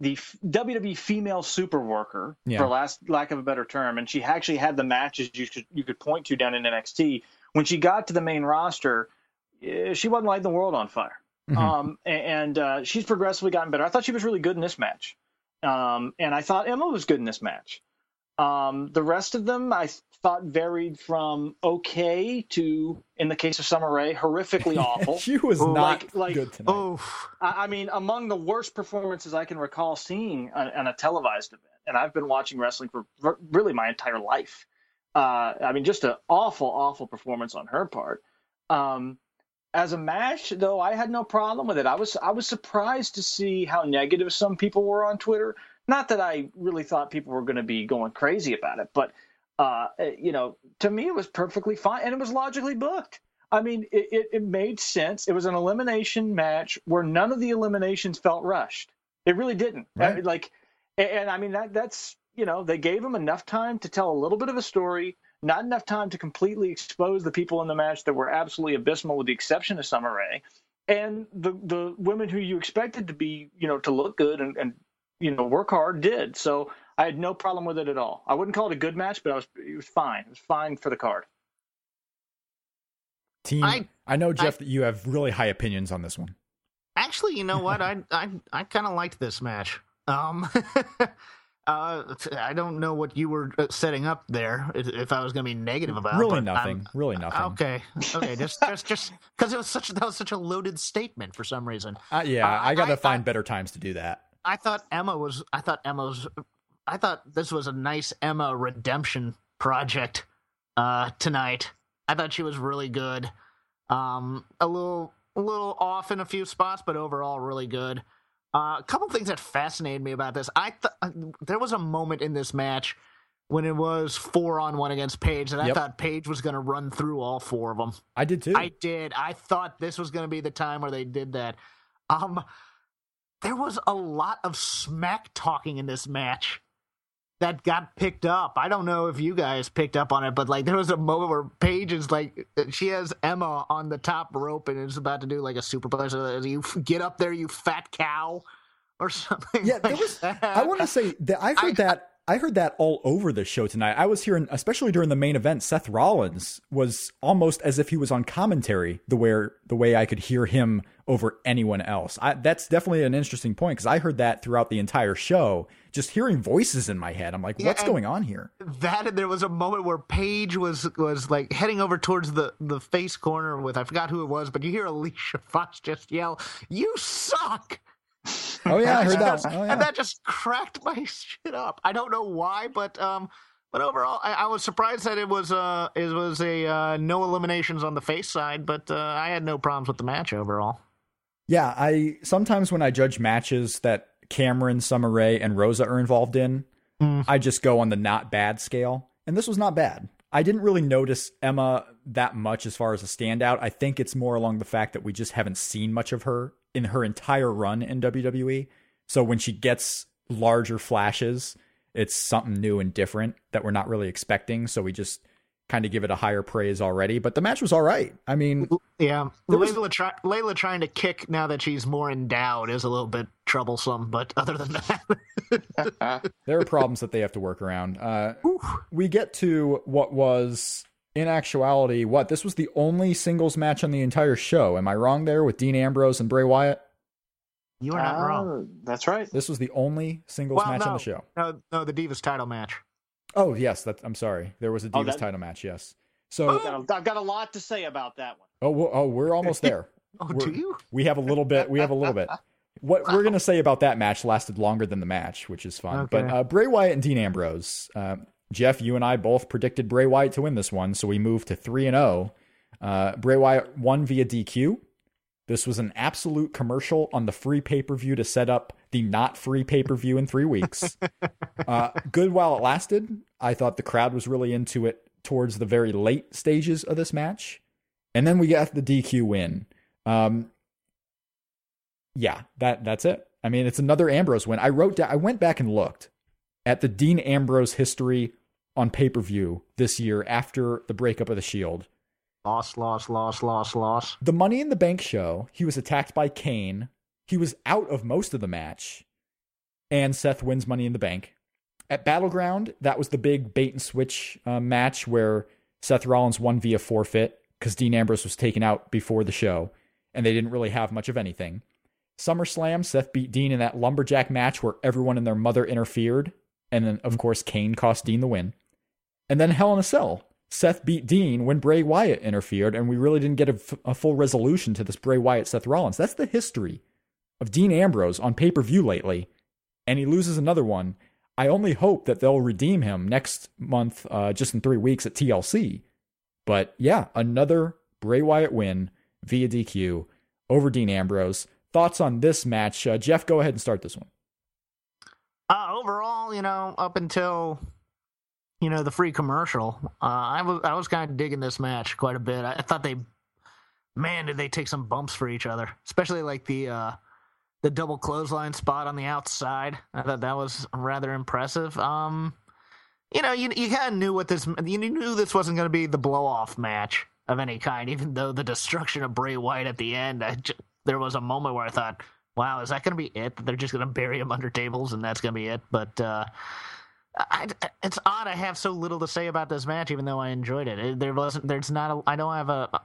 Speaker 5: the WWE female super worker, yeah. for last lack of a better term, and she actually had the matches you could you could point to down in NXT. When she got to the main roster, eh, she wasn't lighting the world on fire. Mm-hmm. Um, and uh, she's progressively gotten better. I thought she was really good in this match, um, and I thought Emma was good in this match. Um, the rest of them I thought varied from okay to, in the case of Summer Rae, horrifically awful.
Speaker 3: she was
Speaker 4: Ooh,
Speaker 3: not
Speaker 5: like- like-
Speaker 3: good tonight.
Speaker 4: Oh,
Speaker 5: I I mean, among the worst performances I can recall seeing on, on a televised event, and I've been watching wrestling for r- really my entire life. Uh, I mean, just an awful, awful performance on her part. Um, as a match, though, I had no problem with it. I was I was surprised to see how negative some people were on Twitter. Not that I really thought people were going to be going crazy about it, but uh, you know, to me, it was perfectly fine, and it was logically booked. I mean, it, it, it made sense. It was an elimination match where none of the eliminations felt rushed. It really didn't.
Speaker 3: Right.
Speaker 5: Uh, like, and, and I mean that that's you know they gave him enough time to tell a little bit of a story, not enough time to completely expose the people in the match that were absolutely abysmal, with the exception of Summer Rae, and the the women who you expected to be you know to look good and, and you know work hard did. So I had no problem with it at all. I wouldn't call it a good match, but I was it was fine. It was fine for the card.
Speaker 3: Team, I,
Speaker 4: I-
Speaker 3: know Jeff that you have really high opinions on this one.
Speaker 4: actually, you know what? I I I kind of liked this match. Um, uh, I don't know what you were uh, setting up there. If, if I was going to be negative about,
Speaker 3: it.
Speaker 4: really
Speaker 3: nothing.
Speaker 4: I'm-
Speaker 3: really nothing.
Speaker 4: Okay, okay, just just just because it was such that was such a loaded statement for some reason.
Speaker 3: Uh, yeah,
Speaker 4: Uh,
Speaker 3: I got to find
Speaker 4: I-
Speaker 3: better times to do that.
Speaker 4: I thought Emma was. I thought Emma was. I thought this was a nice Emma redemption project uh, tonight. I thought she was really good. Um, a little, a little off in a few spots, but overall really good. Uh, a couple things that fascinated me about this. I th- there was a moment in this match when it was four on one against Paige, and I
Speaker 3: Yep.
Speaker 4: thought Paige was going to run through all four of them.
Speaker 3: I did too.
Speaker 4: I did. I thought this was going to be the time where they did that. Um, there was a lot of smack talking in this match that got picked up. I don't know if you guys picked up on it, but like there was a moment where Paige is like she has Emma on the top rope and is about to do like a superplex. So you get up there, you fat cow, or something.
Speaker 3: Yeah, there was.
Speaker 4: that.
Speaker 3: I want to say that I heard
Speaker 4: I-
Speaker 3: that. I heard that all over the show tonight. I was hearing, especially during the main event, Seth Rollins was almost as if he was on commentary. The way the way I could hear him over anyone else. I, that's definitely an interesting point because I heard that throughout the entire show. Just hearing voices in my head, I'm like, what's going on here?
Speaker 4: that and there was a moment where Paige was was like heading over towards the the face corner with I forgot who it was, but you hear Alicia Fox just yell, "You suck!"
Speaker 3: Oh yeah, I heard that. Oh, yeah.
Speaker 4: And that just cracked my shit up. I don't know why, but um, but overall, I, I was surprised that it was uh it was a uh, no eliminations on the face side, but uh, I had no problems with the match overall.
Speaker 3: Yeah, I sometimes when I judge matches that Cameron, Summer Rae, and Rosa are involved in,
Speaker 4: Mm.
Speaker 3: I just go on the not bad scale. And this was not bad. I didn't really notice Emma that much as far as a standout. I think it's more along the fact that we just haven't seen much of her in her entire run in WWE. So when she gets larger flashes, it's something new and different that we're not really expecting. So we just kind of give it a higher praise already. But the match was all right. I mean,
Speaker 4: Yeah,
Speaker 3: was-
Speaker 4: Layla, try, Layla trying to kick now that she's more endowed is a little bit troublesome, but other than that,
Speaker 3: there are problems that they have to work around. Uh, we get to what was, in actuality, what this was the only singles match on the entire show. Am I wrong there with Dean Ambrose and Bray Wyatt?
Speaker 4: you are not wrong.
Speaker 5: Uh, That's right.
Speaker 3: This was the only singles
Speaker 4: Well,
Speaker 3: match on the show.
Speaker 4: No, no, the Divas title match.
Speaker 3: Oh yes, that, I'm sorry. There was a
Speaker 5: Oh,
Speaker 3: Divas
Speaker 5: that-
Speaker 3: title match. Yes. So
Speaker 5: I've got, a, I've got a lot to say about that one.
Speaker 3: oh well, oh we're almost there.
Speaker 4: Oh,
Speaker 3: We're-
Speaker 4: do you?
Speaker 3: We have a little bit. We have a little bit. What we're gonna say about that match lasted longer than the match, which is fun.
Speaker 4: Okay.
Speaker 3: But uh, Bray Wyatt and Dean Ambrose. Uh, Jeff, you and I both predicted Bray Wyatt to win this one, so we moved to three and zero. Uh, Bray Wyatt won via DQ. This was an absolute commercial on the free pay per view to set up the not free pay per view in three weeks. uh, good while it lasted. I thought the crowd was really into it towards the very late stages of this match. And then we got the DQ win. Um, yeah, that that's it. I mean, it's another Ambrose win. I wrote down, I went back and looked at the Dean Ambrose history on pay per view this year after the breakup of the Shield.
Speaker 4: Loss, loss, loss, loss, loss.
Speaker 3: The Money in the Bank show, he was attacked by Kane. He was out of most of the match, and Seth wins Money in the Bank. At Battleground, that was the big bait and switch uh, match where Seth Rollins won via forfeit because Dean Ambrose was taken out before the show, and they didn't really have much of anything. SummerSlam, Seth beat Dean in that lumberjack match where everyone and their mother interfered, And then, of course, Kane cost Dean the win. And then Hell in a Cell. Seth beat Dean when Bray Wyatt interfered, and we really didn't get a, f- a full resolution to this Bray Wyatt Seth Rollins. That's the history of Dean Ambrose on pay per view lately, and he loses another one. I only hope that they'll redeem him next month, uh, just in three weeks at TLC. But yeah, another Bray Wyatt win via DQ over Dean Ambrose. Thoughts on this match? Uh, Jeff, go ahead and start this one.
Speaker 4: Uh, overall, you know, up until you know the free commercial, uh, I was I was kind of digging this match quite a bit. I, I, thought they, man, did they take some bumps for each other, especially like the uh, the double clothesline spot on the outside. I thought that was rather impressive. Um, you know, you you kind of knew what this you knew this wasn't going to be the blow off match of any kind, even though the destruction of Bray Wyatt at the end. Just, there was a moment where I thought, wow, is that going to be it? That they're just going to bury him under tables and that's going to be it? But uh, I, it's odd. I have so little to say about this match, even though I enjoyed it. There wasn't. There's not. A, I don't have a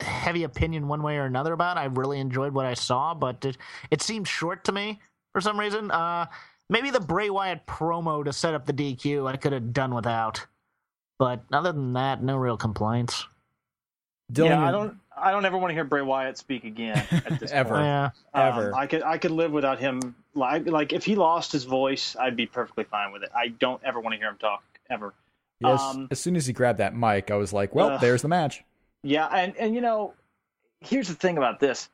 Speaker 4: heavy opinion one way or another about. It. I really enjoyed what I saw, but it, it seemed short to me for some reason. Uh, maybe the Bray Wyatt promo to set up the DQ I could have done without. But other than that, no real complaints.
Speaker 5: Dylan, yeah, I don't. I don't ever want to hear Bray Wyatt speak again. At this
Speaker 3: ever,
Speaker 5: point.
Speaker 3: yeah,
Speaker 5: um,
Speaker 3: ever.
Speaker 5: I could. I could live without him. Like, like if he lost his voice, I'd be perfectly fine with it. I don't ever want to hear him talk ever.
Speaker 3: Yes. Um, as soon as he grabbed that mic, I was like, "Well, uh, there's the match."
Speaker 5: Yeah, and and you know, here's the thing about this.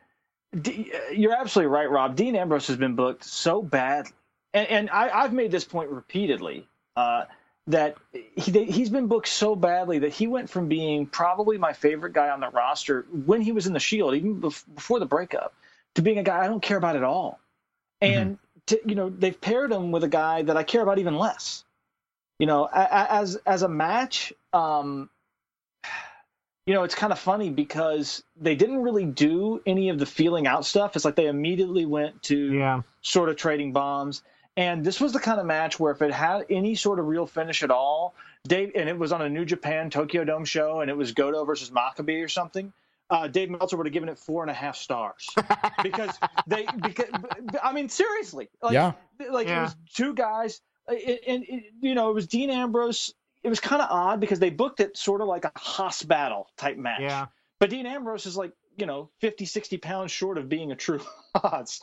Speaker 5: D- you're absolutely right, Rob. Dean Ambrose has been booked so bad, and, and I, have made this point repeatedly. Uh, that he, he's been booked so badly that he went from being probably my favorite guy on the roster when he was in the Shield, even before the breakup, to being a guy I don't care about at all. And mm-hmm. to, you know they've paired him with a guy that I care about even less. You know, as as a match, um, you know, it's kind of funny because they didn't really do any of the feeling out stuff. It's like they immediately went to
Speaker 4: yeah.
Speaker 5: sort of trading bombs. And this was the kind of match where if it had any sort of real finish at all, Dave, and it was on a New Japan Tokyo Dome show, and it was Goto versus Makabe or something. Uh, Dave Meltzer would have given it four and a half stars because they because I mean seriously like
Speaker 3: yeah.
Speaker 5: like yeah. it was two guys and you know it was Dean Ambrose it was kind of odd because they booked it sort of like a hoss battle type match
Speaker 4: yeah
Speaker 5: but Dean Ambrose is like you know 50 60 pounds short of being a true hoss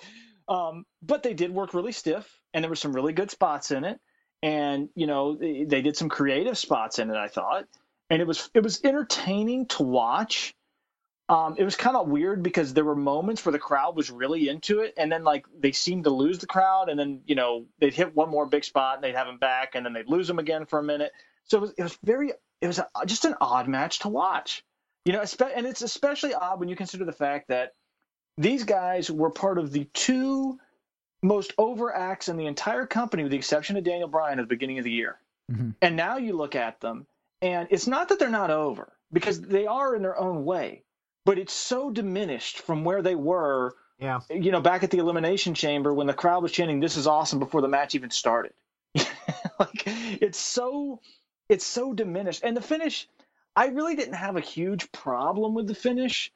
Speaker 5: um, but they did work really stiff and there were some really good spots in it. And you know, they, did some creative spots in it. I thought, and it was it was entertaining to watch. Um, it was kind of weird because there were moments where the crowd was really into it, and then like they seemed to lose the crowd, and then you know they'd hit one more big spot and they'd have them back, and then they'd lose them again for a minute. So it was it was very it was a, just an odd match to watch, you know, and it's especially odd when you consider the fact that these guys were part of the two most over acts in the entire company, with the exception of Daniel Bryan at the beginning of the year. Mm-hmm. And now you look at them, and it's not that they're not over because they are in their own way, but it's so diminished from where they were.
Speaker 4: Yeah.
Speaker 5: You know, back at the elimination chamber when the crowd was chanting "This is awesome" before the match even started. like it's so it's so diminished, and the finish. I really didn't have a huge problem with the finish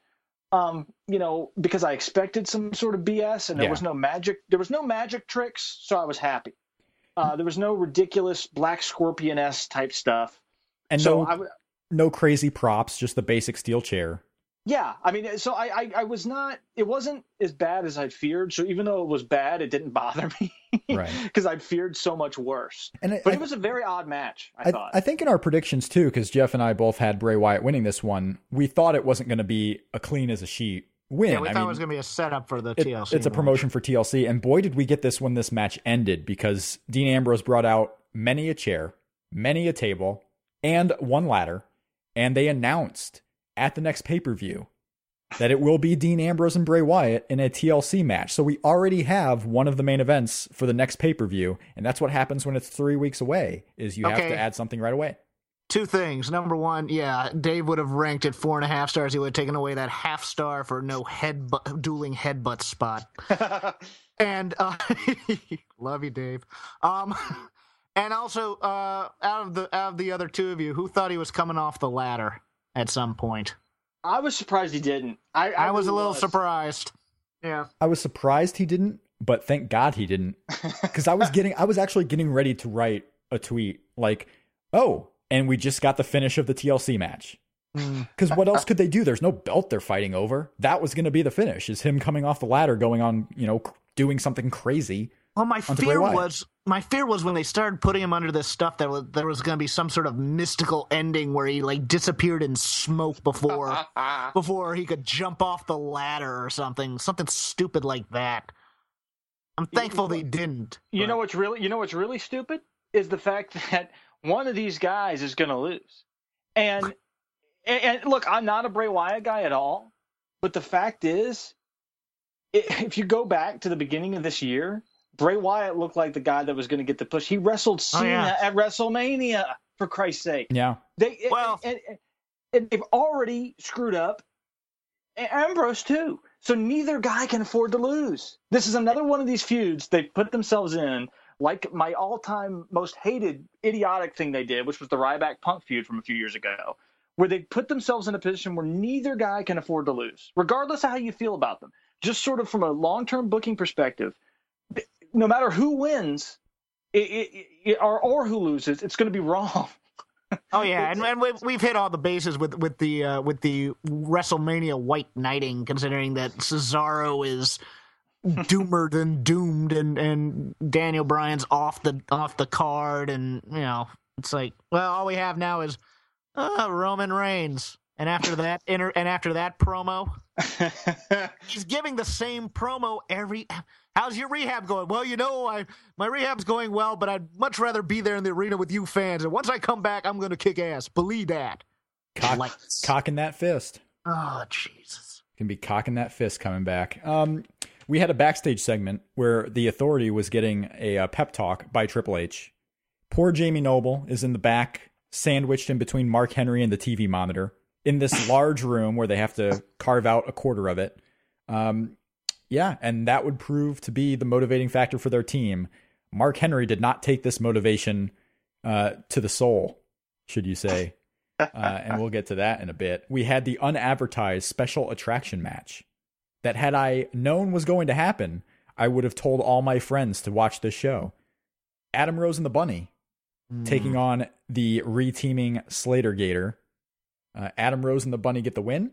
Speaker 5: um, you know, because I expected some sort of BS and there yeah. was no magic. There was no magic tricks, so I was happy. Uh, there was no ridiculous Black Scorpion s type stuff,
Speaker 3: and so no, I, no crazy props, just the basic steel chair.
Speaker 5: Yeah, I mean, so I, I, I was not. It wasn't as bad as I'd feared. So even though it was bad, it didn't bother me,
Speaker 3: right?
Speaker 5: Because I'd feared so much worse. And it, but I, it was a very odd match. I,
Speaker 3: I,
Speaker 5: thought.
Speaker 3: I think in our predictions too, because Jeff and I both had Bray Wyatt winning this one. We thought it wasn't going to be a clean as a sheet win.
Speaker 4: Yeah, we
Speaker 3: I
Speaker 4: thought
Speaker 3: mean,
Speaker 4: it was going to be a setup for the
Speaker 3: it,
Speaker 4: TLC.
Speaker 3: It's a promotion for TLC, and boy, did we get this when this match ended because Dean Ambrose brought out many a chair, many a table, and one ladder, and they announced at the next pay per view that it will be Dean Ambrose and Bray Wyatt in a TLC match. So we already have one of the main events for the next pay-per-view, and that's what happens when it's 3 weeks away is you okay. have to add something right away.
Speaker 4: Two things. Number one, yeah, Dave would have ranked it four and a half stars. He would have taken away that half star for no head bu- dueling headbutt spot. and uh, love you, Dave. Um, and also, uh, out of the out of the other two of you, who thought he was coming off the ladder at some point?
Speaker 5: I was surprised he didn't. I,
Speaker 4: I,
Speaker 5: I
Speaker 4: was
Speaker 5: really
Speaker 4: a little
Speaker 5: was.
Speaker 4: surprised. Yeah.
Speaker 3: I was surprised he didn't. but thank God he didn't. Because I was getting, I was actually getting ready to write a tweet like, "Oh, and we just got the finish of the TLC match." Hmm. Because what else could they do? There's no belt they're fighting over. That was going to be the finish: is him coming off the ladder, going on, you know, doing something crazy.
Speaker 4: Well, my fear was my fear was when they started putting him under this stuff that was, there was going to be some sort of mystical ending where he like disappeared in smoke before before he could jump off the ladder or something, something stupid like that. I'm thankful they didn't.
Speaker 5: You
Speaker 4: but-
Speaker 5: know what's really you know what's really stupid is the fact that one of these guys is going to lose. And, and and look, I'm not a Bray Wyatt guy at all, but the fact is, if you go back to the beginning of this year, Bray Wyatt looked like the guy that was going to get the push. He wrestled
Speaker 4: Oh,
Speaker 5: Cena
Speaker 4: yeah.
Speaker 5: at WrestleMania for Christ's sake.
Speaker 3: Yeah,
Speaker 5: They
Speaker 4: Well-
Speaker 5: and, and, and they've already screwed up A- Ambrose too. So neither guy can afford to lose. This is another one of these feuds they put themselves in, like my all-time most hated idiotic thing they did, which was the Ryback Punk feud from a few years ago, where they put themselves in a position where neither guy can afford to lose, regardless of how you feel about them. Just sort of from a long-term booking perspective, no matter who wins, it, it, it, or or who loses, it's going to be wrong.
Speaker 4: Oh yeah, and, and we've, we've hit all the bases with with the uh, with the WrestleMania white knighting, considering that Cesaro is doomed and doomed, and and Daniel Bryan's off the off the card, and you know it's like, well, all we have now is uh, Roman Reigns, and after that inter- and after that promo, he's giving the same promo every. How's your rehab going? Well, you know, I my rehab's going well, but I'd much rather be there in the arena with you fans. And once I come back, I'm going to kick ass. Believe that.
Speaker 3: Cock,
Speaker 4: Lights.
Speaker 3: cocking that fist.
Speaker 4: Oh Jesus!
Speaker 3: Can be cocking that fist coming back. Um, we had a backstage segment where the Authority was getting a, uh pep talk by Triple H. Poor Jamie Noble is in the back, sandwiched in between Mark Henry and the TV monitor, in this large room where they have to carve out a quarter of it. Um, yeah, and that would prove to be the motivating factor for their team. Mark Henry did not take this motivation uh, to the soul, should you say. Uh, and we'll get to that in a bit. We had the unadvertised special attraction match that, had I known was going to happen, I would have told all my friends to watch this show. Adam Rose and the Bunny taking on the reteaming Slater Gator. Uh, Adam Rose and the Bunny get the win.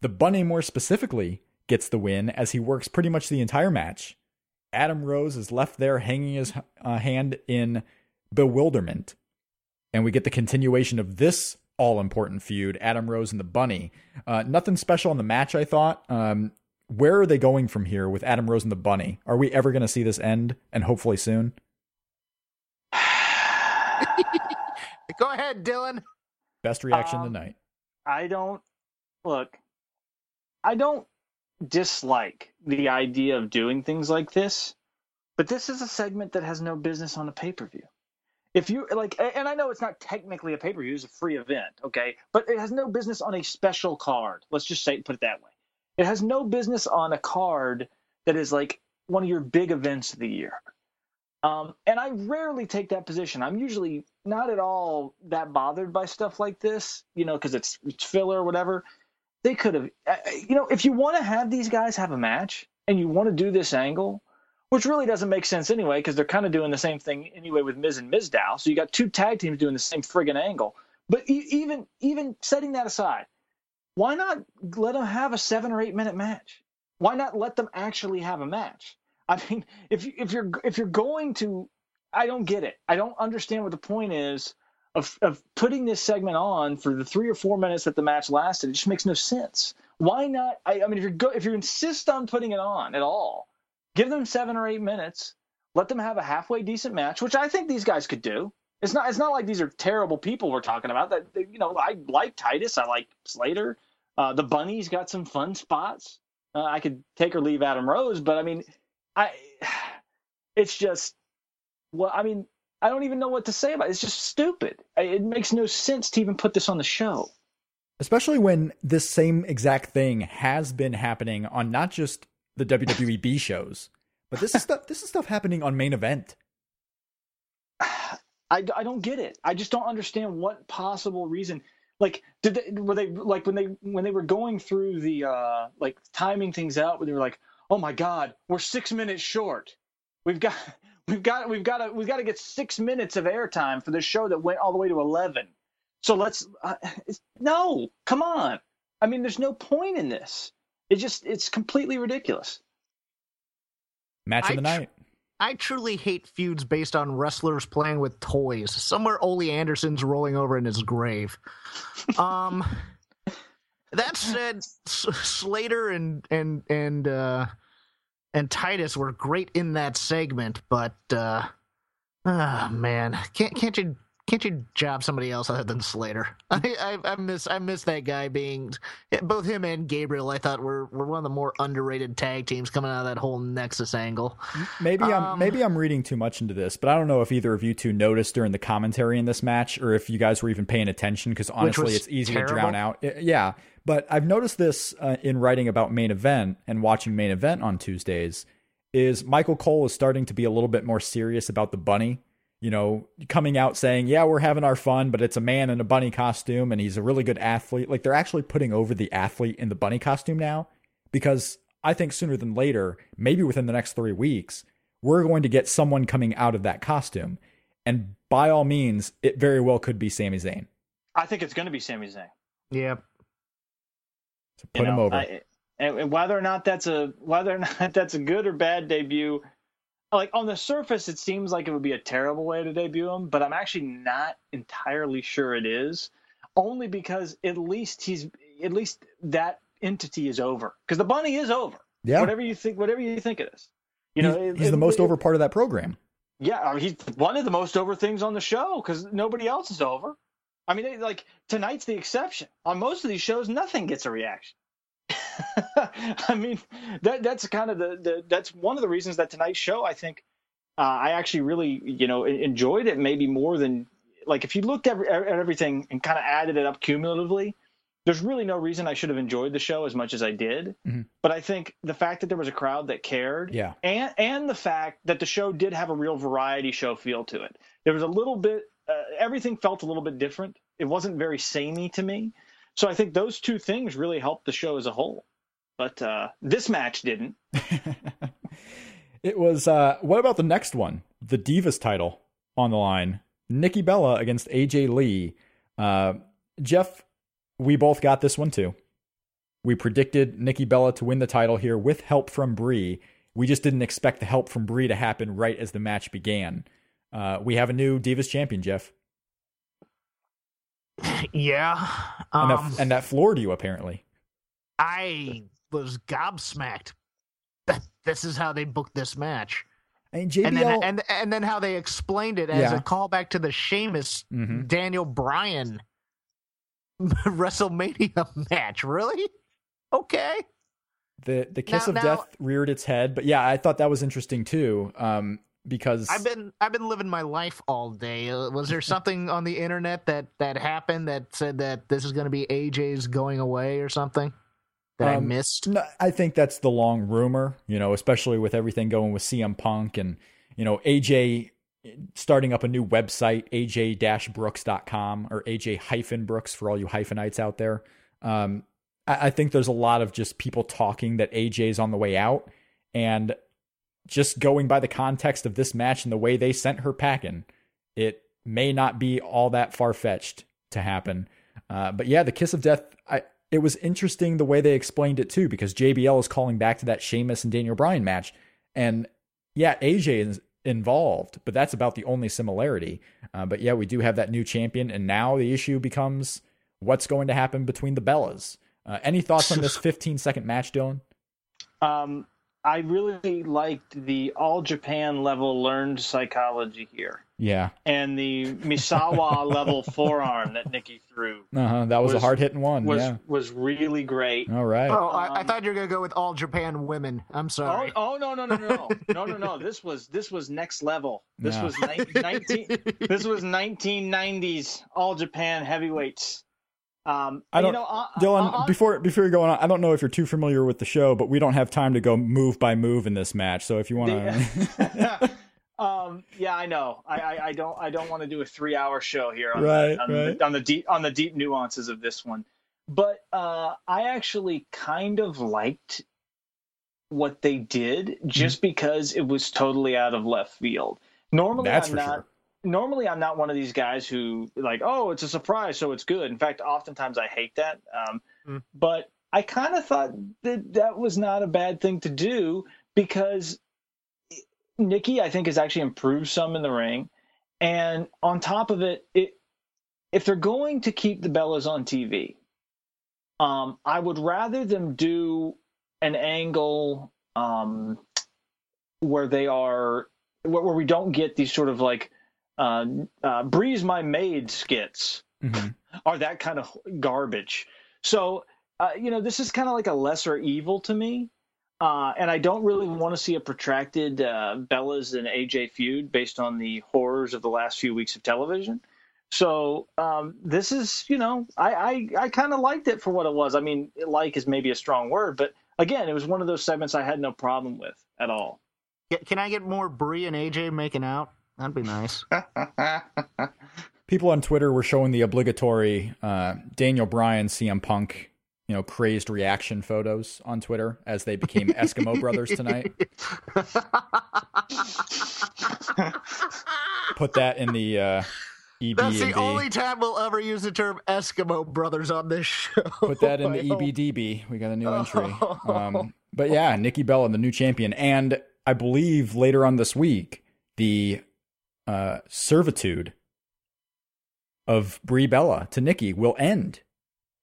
Speaker 3: The Bunny, more specifically, gets the win as he works pretty much the entire match. Adam Rose is left there hanging his uh, hand in bewilderment. And we get the continuation of this all important feud Adam Rose and the Bunny. Uh, nothing special in the match, I thought. Um, where are they going from here with Adam Rose and the Bunny? Are we ever going to see this end and hopefully soon?
Speaker 4: Go ahead, Dylan.
Speaker 3: Best reaction
Speaker 5: Um,
Speaker 3: tonight.
Speaker 5: I don't look. I don't dislike the idea of doing things like this, but this is a segment that has no business on a pay per view. If you like, and I know it's not technically a pay per view; it's a free event, okay, but it has no business on a special card. Let's just say, put it that way. It has no business on a card that is like one of your big events of the year. Um, and I rarely take that position. I'm usually not at all that bothered by stuff like this, you know, because it's, it's filler or whatever. They could have, you know, if you want to have these guys have a match and you want to do this angle, which really doesn't make sense anyway, because they're kind of doing the same thing anyway with Miz and Mizdow. So you got two tag teams doing the same friggin' angle. But even even setting that aside, why not let them have a seven or eight minute match? Why not let them actually have a match? I mean, if you- if you're if you're going to, I don't get it. I don't understand what the point is of of putting this segment on for the three or four minutes that the match lasted. It just makes no sense. Why not? I, I mean, if you're go, if you insist on putting it on at all, give them seven or eight minutes. Let them have a halfway decent match, which I think these guys could do. It's not. It's not like these are terrible people we're talking about. That you know, I like Titus. I like Slater. Uh, the Bunny's got some fun spots. Uh, I could take or leave Adam Rose, but I mean, I. It's just. Well, I mean, I don't even know what to say about it. It's just stupid. It makes no sense to even put this on the show.
Speaker 3: Especially when this same exact thing has been happening on not just the WWE B shows, but this is stuff. This is stuff happening on main event.
Speaker 5: I, I don't get it. I just don't understand what possible reason. Like, did they, were they like when they when they were going through the uh like timing things out? Where they were like, "Oh my God, we're six minutes short. We've got, we've got, we've got to, we've got to get six minutes of airtime for this show that went all the way to eleven. So let's, uh, no, come on. I mean, there's no point in this. It just, it's completely ridiculous.
Speaker 3: Match of the
Speaker 4: I tr-
Speaker 3: night.
Speaker 4: I truly hate feuds based on wrestlers playing with toys. Somewhere Ole Anderson's rolling over in his grave. Um, that said, S- Slater and and and uh, and Titus were great in that segment, but uh, ah man, can't can't you can't you job somebody else other than Slater? I, I I miss I miss that guy being both him and Gabriel. I thought were were one of the more underrated tag teams coming out of that whole Nexus angle.
Speaker 3: Maybe I'm
Speaker 4: Um,
Speaker 3: maybe I'm reading too much into this, but I don't know if either of you two noticed during the commentary in this match, or if you guys were even paying attention. Because honestly, it's easy
Speaker 4: terrible.
Speaker 3: to drown out. Yeah, but I've noticed this uh, in writing about main event and watching main event on Tuesdays. Is Michael Cole is starting to be a little bit more serious about the bunny? You know, coming out saying, "Yeah, we're having our fun, but it's a man in a bunny costume, and he's a really good athlete." Like they're actually putting over the athlete in the bunny costume now, because I think sooner than later, maybe within the next three weeks, we're going to get someone coming out of that costume. And by all means, it very well could be Sami Zayn.
Speaker 5: I think it's going to be Sami Zayn.
Speaker 4: Yeah,
Speaker 3: So
Speaker 5: You
Speaker 3: put him over.
Speaker 5: I- and and whether or not that's a whether or not that's a good or bad debut, like on the surface, it seems like it would be a terrible way to debut him, but I'm actually not entirely sure it is. Only because at least he's at least that entity is over because the bunny is over.
Speaker 3: yeah,
Speaker 5: Whatever you think, whatever you think it is, you know,
Speaker 3: he's,
Speaker 5: it-
Speaker 3: he's
Speaker 5: it-
Speaker 3: the most
Speaker 5: it-
Speaker 3: over part of that program.
Speaker 5: Yeah, I mean, he's one of the most over things on the show because nobody else is over. I mean, they- like tonight's the exception. On most of these shows, nothing gets a reaction. I mean, that that's kind of the, the that's one of the reasons that tonight's show, I think, uh, I actually really you know enjoyed it maybe more than like if you looked at, at everything and kind of added it up cumulatively. There's really no reason I should have enjoyed the show as much as I did,
Speaker 3: Mhm.
Speaker 5: but I think the fact that there was a crowd that cared,
Speaker 3: Yeah.
Speaker 5: and and the fact that the show did have a real variety show feel to it. There was a little bit, uh, everything felt a little bit different. It wasn't very samey to me. So I think those two things really helped the show as a whole. But uh, this match didn't.
Speaker 3: It was. Uh, what about the next one? The Divas title on the line. Nikki Bella against AJ Lee. Uh, Jeff, we both got this one too. We predicted Nikki Bella to win the title here with help from Brie. We just didn't expect the help from Brie to happen right as the match began. Uh, we have a new Divas champion, Jeff,
Speaker 4: yeah.
Speaker 3: and,
Speaker 4: Um,
Speaker 3: that, and that floored you apparently.
Speaker 4: I was gobsmacked. that This is how they booked this match,
Speaker 3: mean, JBL.
Speaker 4: and then and and then how they explained it as
Speaker 3: Yeah.
Speaker 4: a callback to the Sheamus
Speaker 3: Mhm.
Speaker 4: Daniel Bryan WrestleMania match. Really? Okay.
Speaker 3: the the kiss
Speaker 4: Now-
Speaker 3: of
Speaker 4: now-
Speaker 3: death reared its head, but yeah, I thought that was interesting too. Um, because
Speaker 4: I've been I've been living my life all day. Uh, was there something on the internet that that happened that said that this is going to be AJ's going away or something that I
Speaker 3: Um,
Speaker 4: missed?
Speaker 3: No, I think that's the long rumor, you know, especially with everything going with CM Punk and, you know, AJ starting up a new website, aj-brooks.com or aj-brooks for all you hyphenites out there. Um, I, I think there's a lot of just people talking that AJ's on the way out and just going by the context of this match and the way they sent her packing, it may not be all that far fetched to happen. Uh, but yeah, the kiss of death, I, it was interesting the way they explained it too, because JBL is calling back to that Sheamus and Daniel Bryan match. And yeah, AJ is involved, but that's about the only similarity. Uh, but yeah, we do have that new champion, and now the issue becomes what's going to happen between the Bellas. Uh, any thoughts on this 15 second match, Dylan?
Speaker 5: Um, I really liked the all Japan level learned psychology here.
Speaker 3: Yeah.
Speaker 5: And the Misawa level forearm that Nikki threw.
Speaker 3: Uh-huh. That was,
Speaker 5: was, a
Speaker 3: hard hitting one.
Speaker 5: Was
Speaker 3: yeah.
Speaker 5: was really great.
Speaker 3: All right.
Speaker 4: Oh, I,
Speaker 5: um, I
Speaker 4: thought you were gonna go with all Japan women. I'm sorry.
Speaker 5: Oh, oh no no no no no no no This was this was next level. This
Speaker 3: no.
Speaker 5: was ni- nineteen. this was 1990s all Japan heavyweights. Um,
Speaker 3: I don't,
Speaker 5: you know, uh,
Speaker 3: Dylan.
Speaker 5: uh, uh,
Speaker 3: before before you go on, I don't know if you're too familiar with the show, but we don't have time to go move by move in this match. So if you want to,
Speaker 5: um, yeah, I know. I, I, I don't I don't want to do a three hour show here on,
Speaker 3: Right,
Speaker 5: the, on,
Speaker 3: right.
Speaker 5: The, on the deep on the deep nuances of this one. But uh, I actually kind of liked what they did just mm-hmm. because it was totally out of left field. Normally, That's I'm not. Sure. Normally, I'm not one of these guys who like, oh, it's a surprise, so it's good. In fact, oftentimes I hate that. Um, mm. But I kind of thought that that was not a bad thing to do because Nikki, I think, has actually improved some in the ring. And on top of it, it if they're going to keep the Bellas on TV, um, I would rather them do an angle um, where they are where, where, we don't get these sort of like uh, uh, "Brie's my maid" skits mm-hmm. are that kind of garbage. So uh, you know, this is kind of like a lesser evil to me. Uh, and I don't really want to see a protracted uh, Bellas and AJ feud based on the horrors of the last few weeks of television. So um, this is, you know, I I, I kind of liked it for what it was. I mean, like is maybe a strong word, but again, it was one of those segments I had no problem with at all.
Speaker 4: Can I get more Bree and AJ making out? That'd be nice.
Speaker 3: People on Twitter were showing the obligatory uh, Daniel Bryan CM Punk you know, crazed reaction photos on Twitter as they became Eskimo brothers tonight. Put that in the uh, EB.
Speaker 4: That's the only time we'll ever use the term Eskimo brothers on this show.
Speaker 3: Put that in the EBDB. We got a new entry. Um, but yeah, Nikki Bella, and the new champion, and I believe later on this week the uh, servitude of Brie Bella to Nikki will end.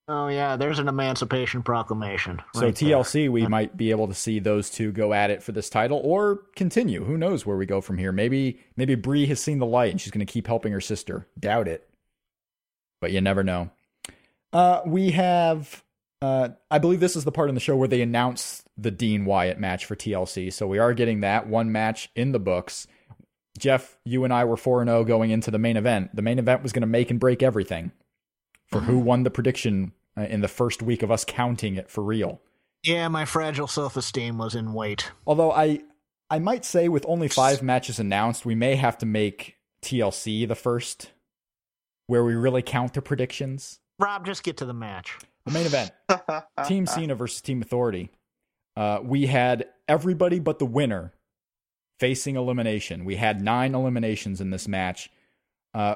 Speaker 4: Oh yeah, there's an Emancipation Proclamation.
Speaker 3: Right so TLC, there. we might be able to see those two go at it for this title, or continue. Who knows where we go from here? Maybe maybe Brie has seen the light and she's going to keep helping her sister. Doubt it, but you never know. Uh, we have, uh, I believe this is the part in the show where they announce the Dean Wyatt match for TLC. So we are getting that one match in the books. Jeff, you and I were 4 0 going into the main event. The main event was going to make and break everything for who won the prediction uh, in the first week of us counting it for real.
Speaker 4: Yeah, my fragile self-esteem was in wait.
Speaker 3: Although I I might say with only 5 matches announced, we may have to make TLC the first where we really count the predictions.
Speaker 4: Rob, just get to the match.
Speaker 3: The main event. Team Cena versus Team Authority. Uh, we had everybody but the winner facing elimination. We had nine eliminations in this match. Uh,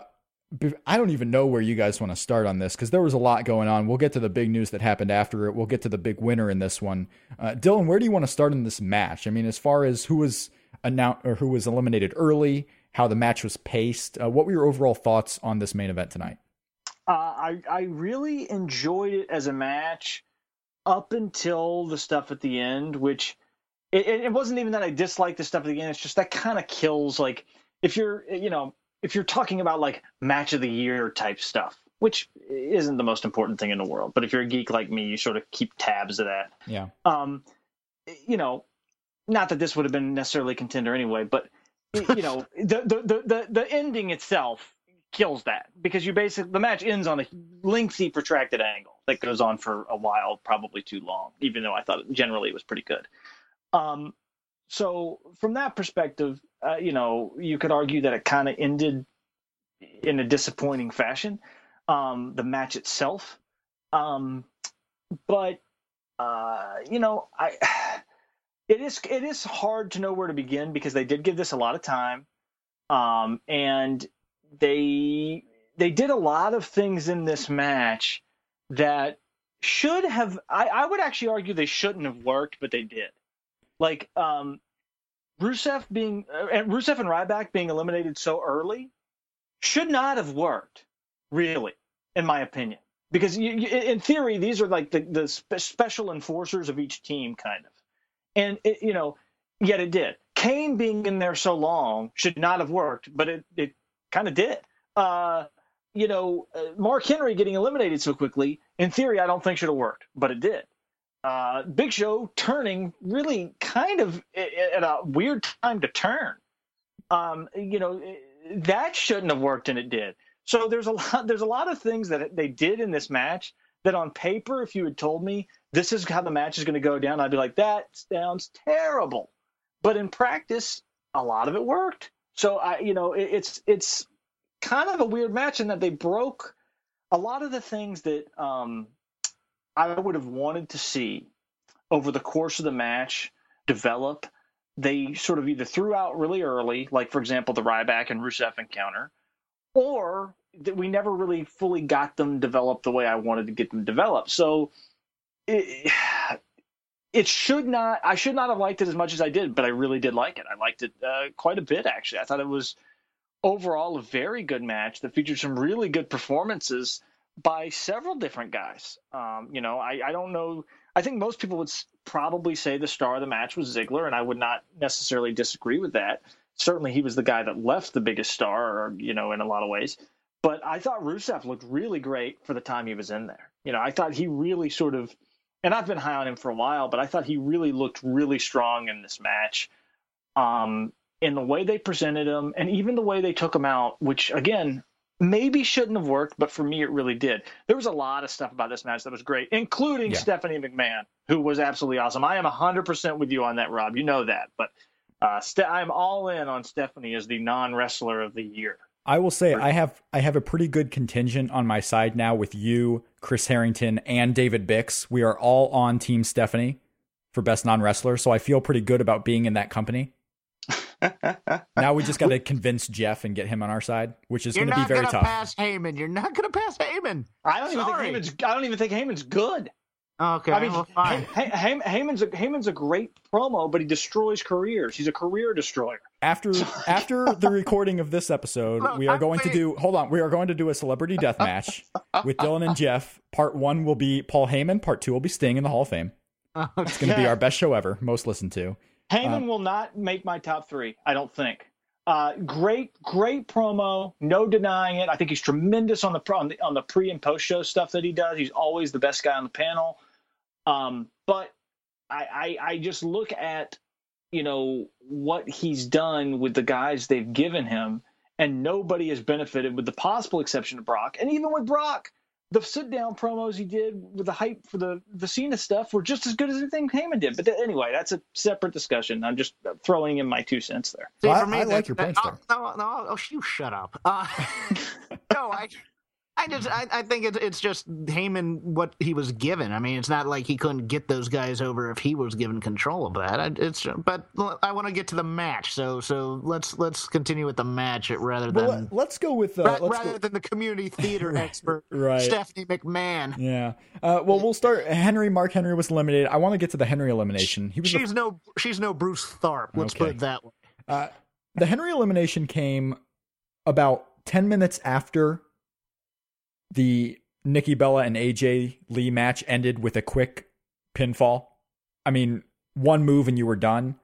Speaker 3: I don't even know where you guys want to start on this because there was a lot going on. We'll get to the big news that happened after it. We'll get to the big winner in this one. Uh, Dylan, where do you want to start in this match? I mean, as far as who was announced or who was eliminated early, how the match was paced, uh, what were your overall thoughts on this main event tonight?
Speaker 5: Uh, I I really enjoyed it as a match up until the stuff at the end, which it, it wasn't even that I disliked the stuff at the end. It's just that kind of kills like if you're you know if you're talking about like match of the year type stuff, which isn't the most important thing in the world, but if you're a geek like me, you sort of keep tabs of that.
Speaker 3: Yeah.
Speaker 5: Um, you know, not that this would have been necessarily contender anyway, but you know, the, the the the ending itself kills that because you basically the match ends on a lengthy protracted angle that goes on for a while, probably too long, even though I thought generally it was pretty good. Um, so from that perspective, uh, you know, you could argue that it kind of ended in a disappointing fashion. Um, the match itself, um, but uh, you know, I it is it is hard to know where to begin because they did give this a lot of time, um, and they they did a lot of things in this match that should have I, I would actually argue they shouldn't have worked, but they did. Like um, Rusev being uh, and Rusev and Ryback being eliminated so early should not have worked, really, in my opinion. Because you, you, in theory, these are like the, the spe- special enforcers of each team, kind of. And it, you know, yet it did. Kane being in there so long should not have worked, but it, it kind of did. Uh, you know, uh, Mark Henry getting eliminated so quickly, in theory, I don't think should have worked, but it did uh, Big Show turning really kind of at a weird time to turn. Um, you know, that shouldn't have worked, and it did. So there's a lot. There's a lot of things that they did in this match that, on paper, if you had told me this is how the match is going to go down, I'd be like, that sounds terrible. But in practice, a lot of it worked. So I, you know, it, it's it's kind of a weird match in that they broke a lot of the things that um, I would have wanted to see over the course of the match develop. They sort of either threw out really early, like for example the Ryback and Rusev encounter, or that we never really fully got them developed the way I wanted to get them developed. So it, it should not. I should not have liked it as much as I did, but I really did like it. I liked it uh, quite a bit actually. I thought it was overall a very good match that featured some really good performances by several different guys. Um, you know, I, I don't know. I think most people would probably say the star of the match was Ziggler, and I would not necessarily disagree with that. Certainly, he was the guy that left the biggest star, or, you know, in a lot of ways. But I thought Rusev looked really great for the time he was in there. You know, I thought he really sort of, and I've been high on him for a while, but I thought he really looked really strong in this match. Um, in the way they presented him, and even the way they took him out, which again, maybe shouldn't have worked, but for me, it really did. There was a lot of stuff about this match that was great, including yeah. Stephanie McMahon, who was absolutely awesome. I am 100% with you on that, Rob. You know that. But uh, Ste- I'm all in on Stephanie as the non wrestler of the year.
Speaker 3: I will say I have I have a pretty good contingent on my side now with you, Chris Harrington, and David Bix. We are all on Team Stephanie for best non wrestler, so I feel pretty good about being in that company. Now we just got to convince Jeff and get him on our side, which is going to be very
Speaker 4: gonna
Speaker 3: tough.
Speaker 4: Pass Heyman, you're not going to pass Heyman.
Speaker 5: I don't Sorry. even think Heyman's. I don't even think Heyman's good.
Speaker 4: Okay, I
Speaker 5: mean,
Speaker 4: well, fine.
Speaker 5: Hey, hey, Heyman's a, Heyman's a great promo, but he destroys careers. He's a career destroyer.
Speaker 3: After after the recording of this episode, Look, we are going to do. Hold on, we are going to do a celebrity death match with Dylan and Jeff. Part one will be Paul Heyman. Part two will be Sting in the Hall of Fame. Okay. It's going to be our best show ever, most listened to.
Speaker 5: Heyman um, will not make my top three. I don't think. Uh, great, great promo. No denying it. I think he's tremendous on the on the, on the pre and post show stuff that he does. He's always the best guy on the panel. Um, but I, I I just look at you know what he's done with the guys they've given him, and nobody has benefited, with the possible exception of Brock. And even with Brock, the sit down promos he did with the hype for the the Cena stuff were just as good as anything Heyman did. But th- anyway, that's a separate discussion. I'm just throwing in my two cents there.
Speaker 3: See, well, I, me, I, like your points
Speaker 4: there. No, no, oh, you shut up. Uh, no, I I just I, I think it's it's just Heyman what he was given. I mean, it's not like he couldn't get those guys over if he was given control of that. It's but I want to get to the match, so so let's let's continue with the match rather than
Speaker 3: well, let's go with uh,
Speaker 4: ra-
Speaker 3: let's
Speaker 4: rather
Speaker 3: go...
Speaker 4: than the community theater expert
Speaker 3: right.
Speaker 4: Stephanie McMahon.
Speaker 3: Yeah. Uh, well, we'll start. Henry Mark Henry was eliminated. I want to get to the Henry elimination. He was
Speaker 4: she's no she's no Bruce Tharp. Let's okay. put it that way.
Speaker 3: Uh, the Henry elimination came about ten minutes after the Nikki Bella and AJ Lee match ended with a quick pinfall. I mean, one move and you were done.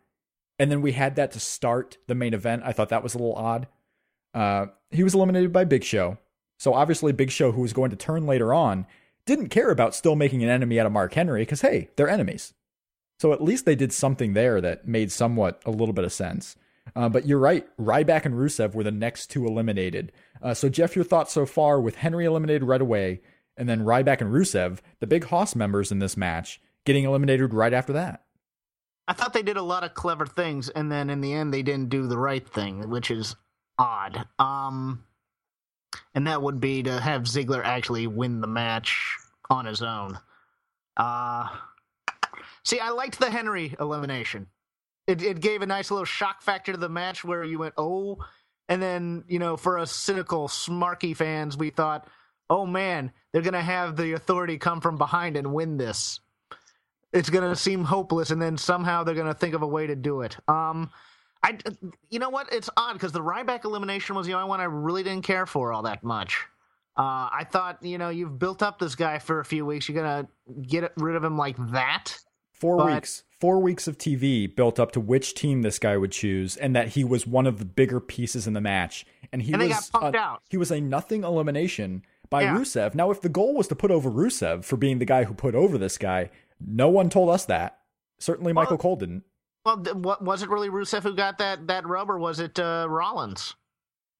Speaker 3: And then we had that to start the main event. I thought that was a little odd. Uh, he was eliminated by Big Show. So obviously, Big Show, who was going to turn later on, didn't care about still making an enemy out of Mark Henry because, hey, they're enemies. So at least they did something there that made somewhat a little bit of sense. Uh, but you're right. Ryback and Rusev were the next two eliminated. Uh, so, Jeff, your thoughts so far with Henry eliminated right away, and then Ryback and Rusev, the big Hoss members in this match, getting eliminated right after that.
Speaker 4: I thought they did a lot of clever things, and then in the end, they didn't do the right thing, which is odd. Um, and that would be to have Ziggler actually win the match on his own. Uh, see, I liked the Henry elimination it, it gave a nice little shock factor to the match where you went, oh, and then, you know, for us cynical, smarky fans, we thought, oh man, they're going to have the authority come from behind and win this. It's going to seem hopeless, and then somehow they're going to think of a way to do it. Um, I, you know what? It's odd because the Ryback elimination was the only one I really didn't care for all that much. Uh, I thought, you know, you've built up this guy for a few weeks. You're gonna get rid of him like that.
Speaker 3: Four but, weeks four weeks of TV built up to which team this guy would choose, and that he was one of the bigger pieces in the match. And he
Speaker 4: and
Speaker 3: was
Speaker 4: a,
Speaker 3: he was a nothing elimination by yeah. Rusev. Now, if the goal was to put over Rusev for being the guy who put over this guy, no one told us that. Certainly, well, Michael Cole didn't.
Speaker 4: Well, what was it really Rusev who got that that rub, or was it uh, Rollins?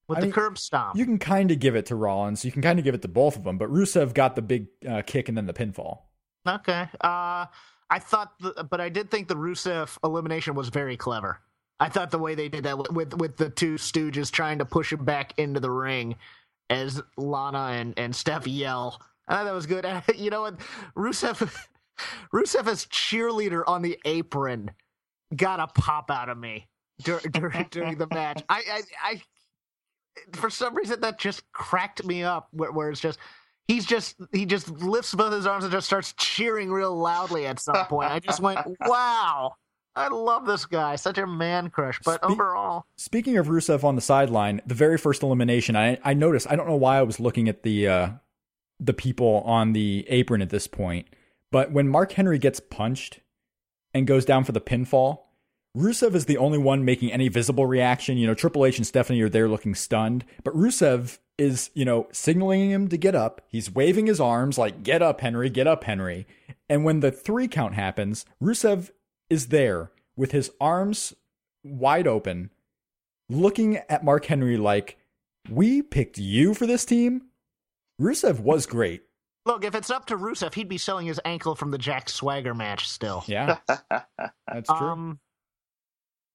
Speaker 4: with I the mean, curb stomp.
Speaker 3: You can kind of give it to Rollins. You can kind of give it to both of them, but Rusev got the big uh, kick and then the pinfall.
Speaker 4: Okay. Uh, I thought, the, but I did think the Rusev elimination was very clever. I thought the way they did that with with the two Stooges trying to push him back into the ring as Lana and and Steph yell. I thought that was good. you know what, Rusev Rusev as cheerleader on the apron got a pop out of me during during, during the match. I, I I for some reason that just cracked me up. Where, where it's just he's just he just lifts both his arms and just starts cheering real loudly at some point. I just went, wow. I love this guy, such a man crush. But Spe- overall,
Speaker 3: speaking of Rusev on the sideline, the very first elimination, I I noticed. I don't know why I was looking at the uh, the people on the apron at this point, but when Mark Henry gets punched and goes down for the pinfall, Rusev is the only one making any visible reaction. You know, Triple H and Stephanie are there looking stunned, but Rusev is, you know, signaling him to get up. He's waving his arms like, get up, Henry, get up, Henry. And when the three count happens, Rusev is there with his arms wide open, looking at Mark Henry like, we picked you for this team? Rusev was great.
Speaker 4: Look, if it's up to Rusev, he'd be selling his ankle from the Jack Swagger match still.
Speaker 3: Yeah. That's true. Um,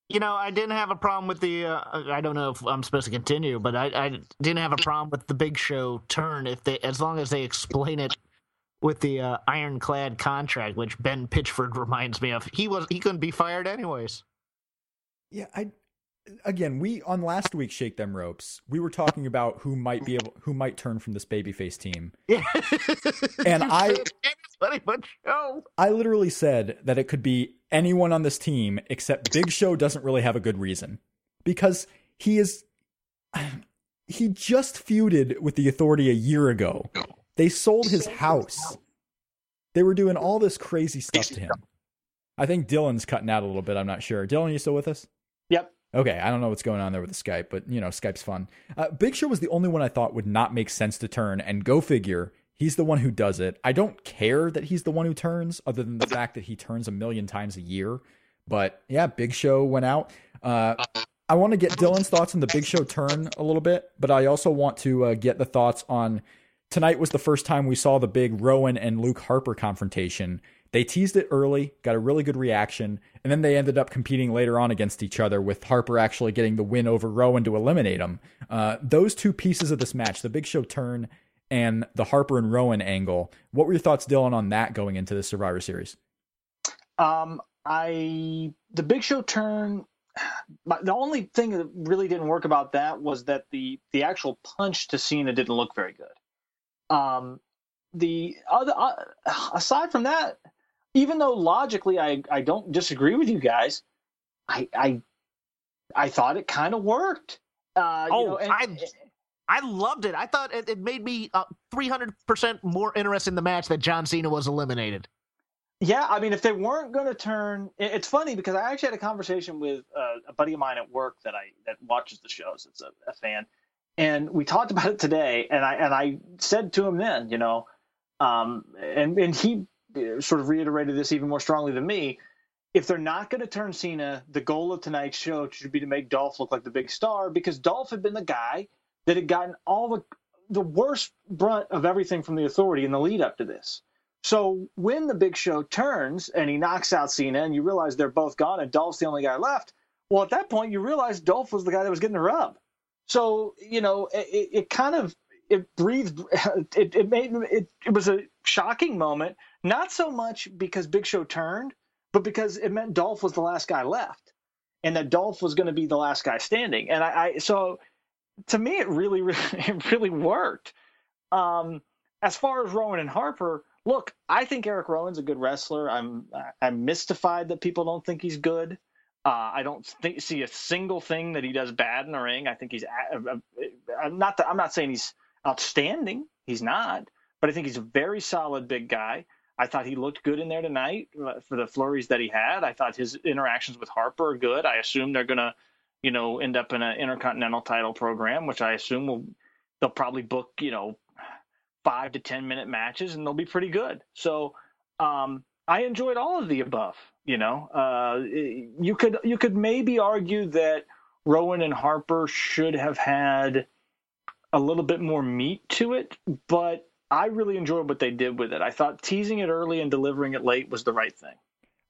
Speaker 4: you know, I didn't have a problem with the. Uh, I don't know if I'm supposed to continue, but I, I didn't have a problem with the Big Show turn if they, as long as they explain it with the uh, ironclad contract, which Ben Pitchford reminds me of. He was he couldn't be fired anyways.
Speaker 3: Yeah, I again, we on last week's Shake Them Ropes, we were talking about who might be able, who might turn from this babyface team.
Speaker 4: Yeah.
Speaker 3: and I,
Speaker 4: funny, but show.
Speaker 3: I literally said that it could be anyone on this team except Big Show doesn't really have a good reason because he is, he just feuded with the Authority a year ago. They sold his house. They were doing all this crazy stuff to him. I think Dylan's cutting out a little bit. I'm not sure. Dylan, you still with us?
Speaker 5: Yep.
Speaker 3: Okay, I don't know what's going on there with the Skype, but you know, Skype's fun. Uh, Big Show was the only one I thought would not make sense to turn, and go figure, he's the one who does it. I don't care that he's the one who turns, other than the fact that he turns a million times a year. But yeah, Big Show went out. Uh, I want to get Dylan's thoughts on the Big Show turn a little bit, but I also want to uh, get the thoughts on tonight was the first time we saw the big Rowan and Luke Harper confrontation. They teased it early, got a really good reaction, and then they ended up competing later on against each other, with Harper actually getting the win over Rowan to eliminate him. Uh, those two pieces of this match, the Big Show turn and the Harper and Rowan angle, what were your thoughts, Dylan, on that going into the Survivor Series?
Speaker 5: Um, I the Big Show turn. The only thing that really didn't work about that was that the the actual punch to Cena didn't look very good. Um, the other uh, aside from that, even though logically I, I don't disagree with you guys, I I, I thought it kind of worked. Uh,
Speaker 4: oh,
Speaker 5: you know, and,
Speaker 4: I I loved it. I thought it, it made me uh, three hundred percent more interested in the match that John Cena was eliminated.
Speaker 5: Yeah, I mean, if they weren't going to turn, it's funny because I actually had a conversation with uh, a buddy of mine at work that I that watches the shows. It's a, a fan, and we talked about it today. And I and I said to him then, you know, um, and and he sort of reiterated this even more strongly than me. If they're not going to turn Cena, the goal of tonight's show should be to make Dolph look like the big star because Dolph had been the guy that had gotten all the the worst brunt of everything from the authority in the lead up to this. So when the big show turns and he knocks out Cena and you realize they're both gone and Dolph's the only guy left, well, at that point you realize Dolph was the guy that was getting the rub. So, you know, it, it kind of it breathed it, it made it, it was a shocking moment not so much because big show turned but because it meant dolph was the last guy left and that dolph was going to be the last guy standing and I, I, so to me it really, really it really worked um, as far as rowan and harper look i think eric rowan's a good wrestler i'm i'm mystified that people don't think he's good uh, I don't think, see a single thing that he does bad in the ring. I think he's. Not. I'm not saying he's outstanding. He's not, but I think he's a very solid big guy. I thought he looked good in there tonight uh, for the flurries that he had. I thought his interactions with Harper are good. I assume they're to, you know, end up in an intercontinental title program, which I assume will they'll probably book, you know, five to ten minute matches, and they'll be pretty good. So um, I enjoyed all of the above. You know, uh, you could you could maybe argue that Rowan and Harper should have had a little bit more meat to it, but I really enjoyed what they did with it. I thought teasing it early and delivering it late was the right thing.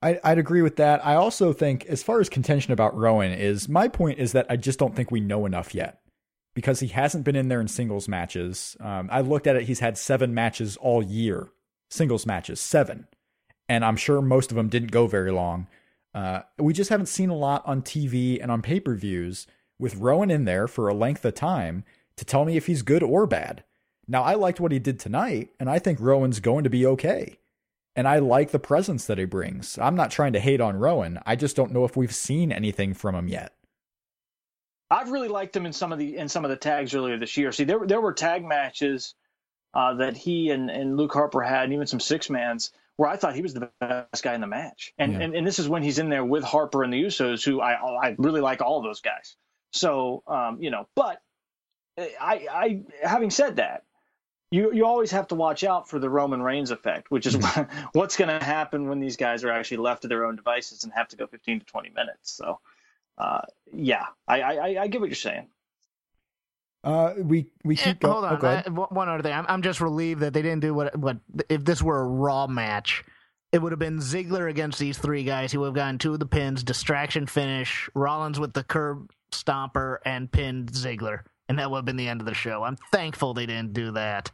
Speaker 3: I, would agree with that. I also think, as far as contention about Rowan is, my point is that I just don't think we know enough yet because he hasn't been in there in singles matches. Um, I looked at it; he's had seven matches all year, singles matches, seven, and I'm sure most of them didn't go very long. Uh, we just haven't seen a lot on TV and on pay per views with Rowan in there for a length of time to tell me if he's good or bad. Now, I liked what he did tonight, and I think Rowan's going to be okay. And I like the presence that he brings. I'm not trying to hate on Rowan. I just don't know if we've seen anything from him yet.
Speaker 5: I've really liked him in some of the in some of the tags earlier this year. See, there there were tag matches uh, that he and, and Luke Harper had, and even some six mans where I thought he was the best guy in the match. And, yeah. and and this is when he's in there with Harper and the Usos, who I I really like all of those guys. So um, you know, but I I having said that, you you always have to watch out for the Roman Reigns effect, which is mm-hmm. what's going to happen when these guys are actually left to their own devices and have to go 15 to 20 minutes. So, uh, yeah, I, I I get what you're saying.
Speaker 3: Uh, we we keep
Speaker 4: eh, going. Hold on, oh, I, one other thing. I'm I'm just relieved that they didn't do what what if this were a Raw match. It would have been Ziggler against these three guys. He would have gotten two of the pins, distraction finish, Rollins with the curb stomper, and pinned Ziggler, and that would have been the end of the show. I'm thankful they didn't do that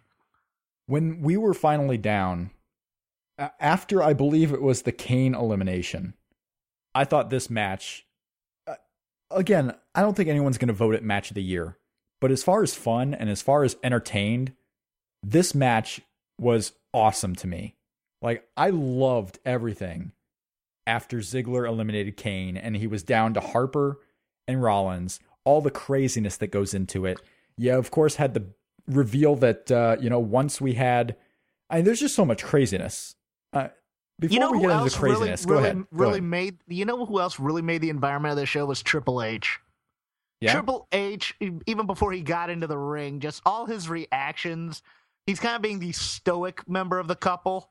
Speaker 3: when we were finally down, after I believe it was the Kane elimination, I thought this match, uh, again, I don't think anyone's going to vote it match of the year, but as far as fun and as far as entertained, this match was awesome to me. Like, I loved everything after Ziggler eliminated Kane and he was down to Harper and Rollins, all the craziness that goes into it. Yeah, of course, had the reveal that uh, you know once we had, I mean, there's just so much craziness. Uh, before
Speaker 4: you know
Speaker 3: we get into the craziness,
Speaker 4: really,
Speaker 3: go
Speaker 4: really,
Speaker 3: ahead.
Speaker 4: Really
Speaker 3: go ahead.
Speaker 4: made you know who else really made the environment of the show was Triple H. Yeah? Triple H, even before he got into the ring, just all his reactions. He's kind of being the stoic member of the couple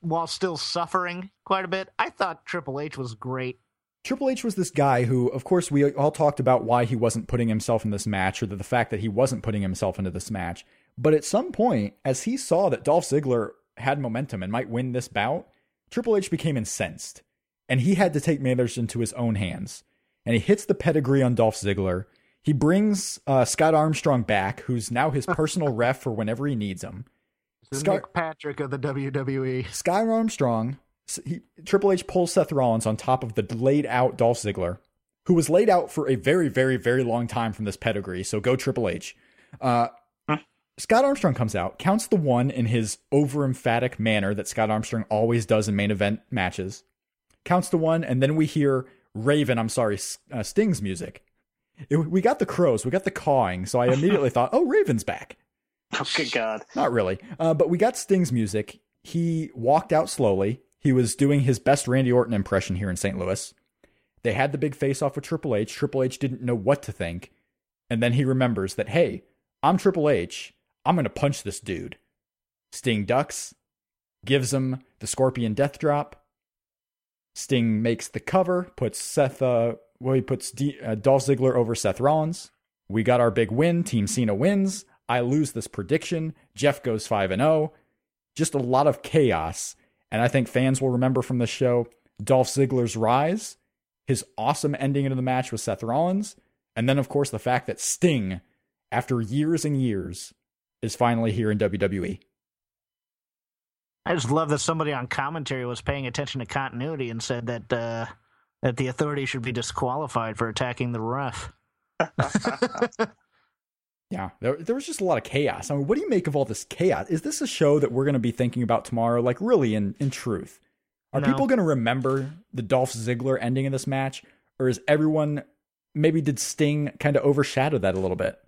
Speaker 4: while still suffering quite a bit. I thought Triple H was great.
Speaker 3: Triple H was this guy who, of course, we all talked about why he wasn't putting himself in this match or the fact that he wasn't putting himself into this match. But at some point, as he saw that Dolph Ziggler had momentum and might win this bout, Triple H became incensed. And he had to take matters into his own hands. And he hits the pedigree on Dolph Ziggler. He brings uh, Scott Armstrong back, who's now his personal ref for whenever he needs him.
Speaker 4: Scott, Patrick of the WWE.
Speaker 3: Scott Armstrong he, Triple H pulls Seth Rollins on top of the laid out Dolph Ziggler, who was laid out for a very, very, very long time from this pedigree. So go Triple H. Uh, Scott Armstrong comes out, counts the one in his over emphatic manner that Scott Armstrong always does in main event matches, counts the one, and then we hear Raven, I'm sorry, uh, Sting's music. It, we got the crows, we got the cawing, so I immediately thought, oh, Raven's back.
Speaker 5: Oh, good God.
Speaker 3: Not really. Uh, but we got Sting's music. He walked out slowly. He was doing his best Randy Orton impression here in St. Louis. They had the big face off with Triple H. Triple H didn't know what to think. And then he remembers that, hey, I'm Triple H. I'm going to punch this dude. Sting ducks, gives him the Scorpion Death Drop. Sting makes the cover, puts Seth, uh, well, he puts D- uh, Dolph Ziggler over Seth Rollins. We got our big win. Team Cena wins. I lose this prediction. Jeff goes 5 and 0. Just a lot of chaos and I think fans will remember from the show Dolph Ziggler's rise, his awesome ending into the match with Seth Rollins, and then, of course, the fact that Sting, after years and years, is finally here in WWE.
Speaker 4: I just love that somebody on commentary was paying attention to continuity and said that uh, that the authority should be disqualified for attacking the ref.
Speaker 3: Yeah, there, there was just a lot of chaos. I mean, what do you make of all this chaos? Is this a show that we're going to be thinking about tomorrow? Like, really, in, in truth? Are no. people going to remember the Dolph Ziggler ending of this match? Or is everyone, maybe did Sting kind of overshadow that a little bit?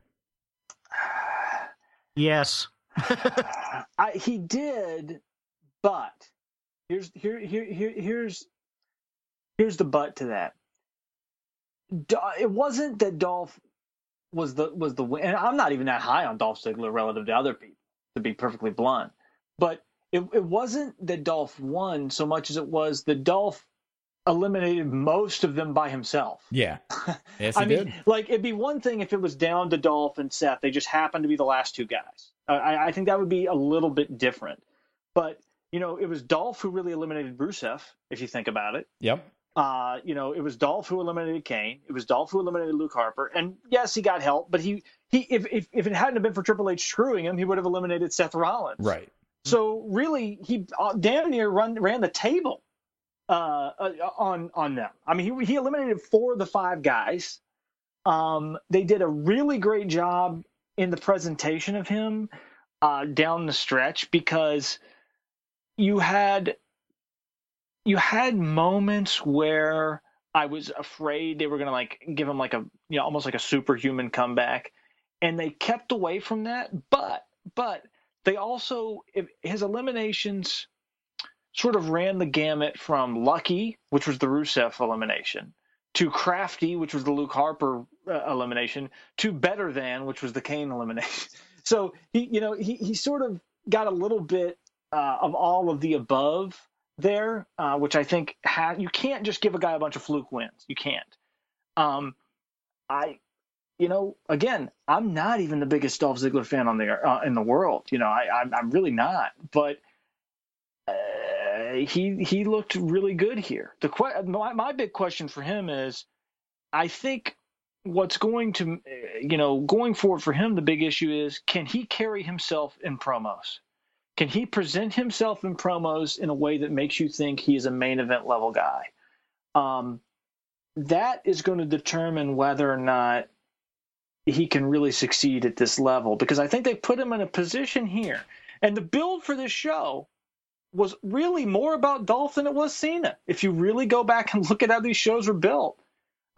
Speaker 4: Yes.
Speaker 5: I, he did, but here's here, here here here's here's the but to that. It wasn't that Dolph was the was the win. And I'm not even that high on Dolph Ziggler relative to other people, to be perfectly blunt. But it, it wasn't that Dolph won so much as it was that Dolph eliminated most of them by himself.
Speaker 3: Yeah. Yes,
Speaker 5: I
Speaker 3: mean,
Speaker 5: did. like it'd be one thing if it was down to Dolph and Seth. They just happened to be the last two guys. I, I think that would be a little bit different. But you know, it was Dolph who really eliminated Rusev, if you think about it.
Speaker 3: Yep.
Speaker 5: Uh, you know, it was Dolph who eliminated Kane. It was Dolph who eliminated Luke Harper. And yes, he got help, but he he if if, if it hadn't been for Triple H screwing him, he would have eliminated Seth Rollins.
Speaker 3: Right.
Speaker 5: So really, he uh, damn near run ran the table uh, uh, on on them. I mean, he he eliminated four of the five guys. Um, they did a really great job in the presentation of him uh, down the stretch because you had you had moments where I was afraid they were going to like give him like a you know almost like a superhuman comeback, and they kept away from that. But but they also his eliminations sort of ran the gamut from lucky, which was the Rusev elimination, to crafty, which was the Luke Harper uh, elimination, to better than, which was the Kane elimination. So he you know he he sort of got a little bit uh, of all of the above there, uh, which I think ha- you can't just give a guy a bunch of fluke wins. You can't. Um, I, you know, again, I'm not even the biggest Dolph Ziggler fan on the uh, in the world. You know, I, I'm, I'm really not. But uh, he he looked really good here. The que- my, my big question for him is, I think what's going to you know going forward for him the big issue is can he carry himself in promos can he present himself in promos in a way that makes you think he is a main event level guy? Um, that is going to determine whether or not he can really succeed at this level because I think they put him in a position here. And the build for this show was really more about Dolph than it was Cena. If you really go back and look at how these shows were built,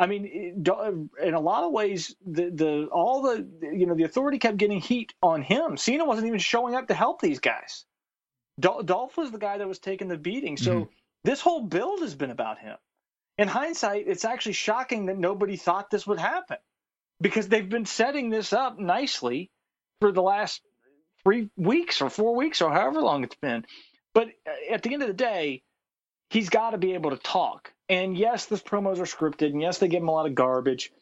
Speaker 5: I mean, in a lot of ways, the the all the you know the authority kept getting heat on him. Cena wasn't even showing up to help these guys. Dolph was the guy that was taking the beating. So mm-hmm. this whole build has been about him. In hindsight, it's actually shocking that nobody thought this would happen because they've been setting this up nicely for the last three weeks or four weeks or however long it's been. But uh, at the end of the day, he's got to be able to talk. And yes, the promos are scripted, and yes, they give him a lot of garbage.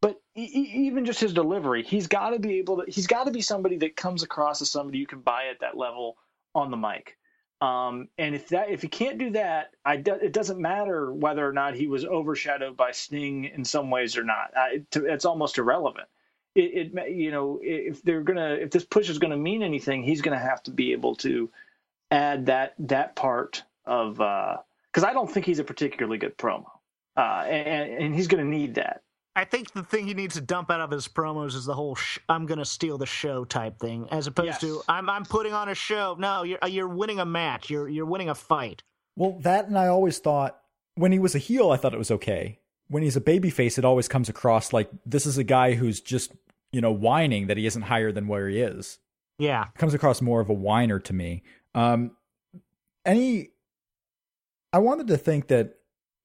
Speaker 5: But even just his delivery, he's got to be able to. He's got to be somebody that comes across as somebody you can buy at that level on the mic. Um, and if that if he can't do that, I do, it doesn't matter whether or not he was overshadowed by Sting in some ways or not. I, it's almost irrelevant. It, it, you know if they're gonna if this push is gonna mean anything, he's gonna have to be able to add that that part of uh, because I don't think he's a particularly good promo, uh, and, and he's going to need that.
Speaker 4: I think the thing he needs to dump out of his promos is the whole sh- "I'm going to steal the show" type thing, as opposed yes. to "I'm I'm putting on a show." No, you're you're winning a match. You're you're winning a fight.
Speaker 3: Well, that and I always thought when he was a heel, I thought it was okay. When he's a babyface, it always comes across like this is a guy who's just you know whining that he isn't higher than where he is.
Speaker 4: Yeah,
Speaker 3: it comes across more of a whiner to me. Um, any I wanted to think that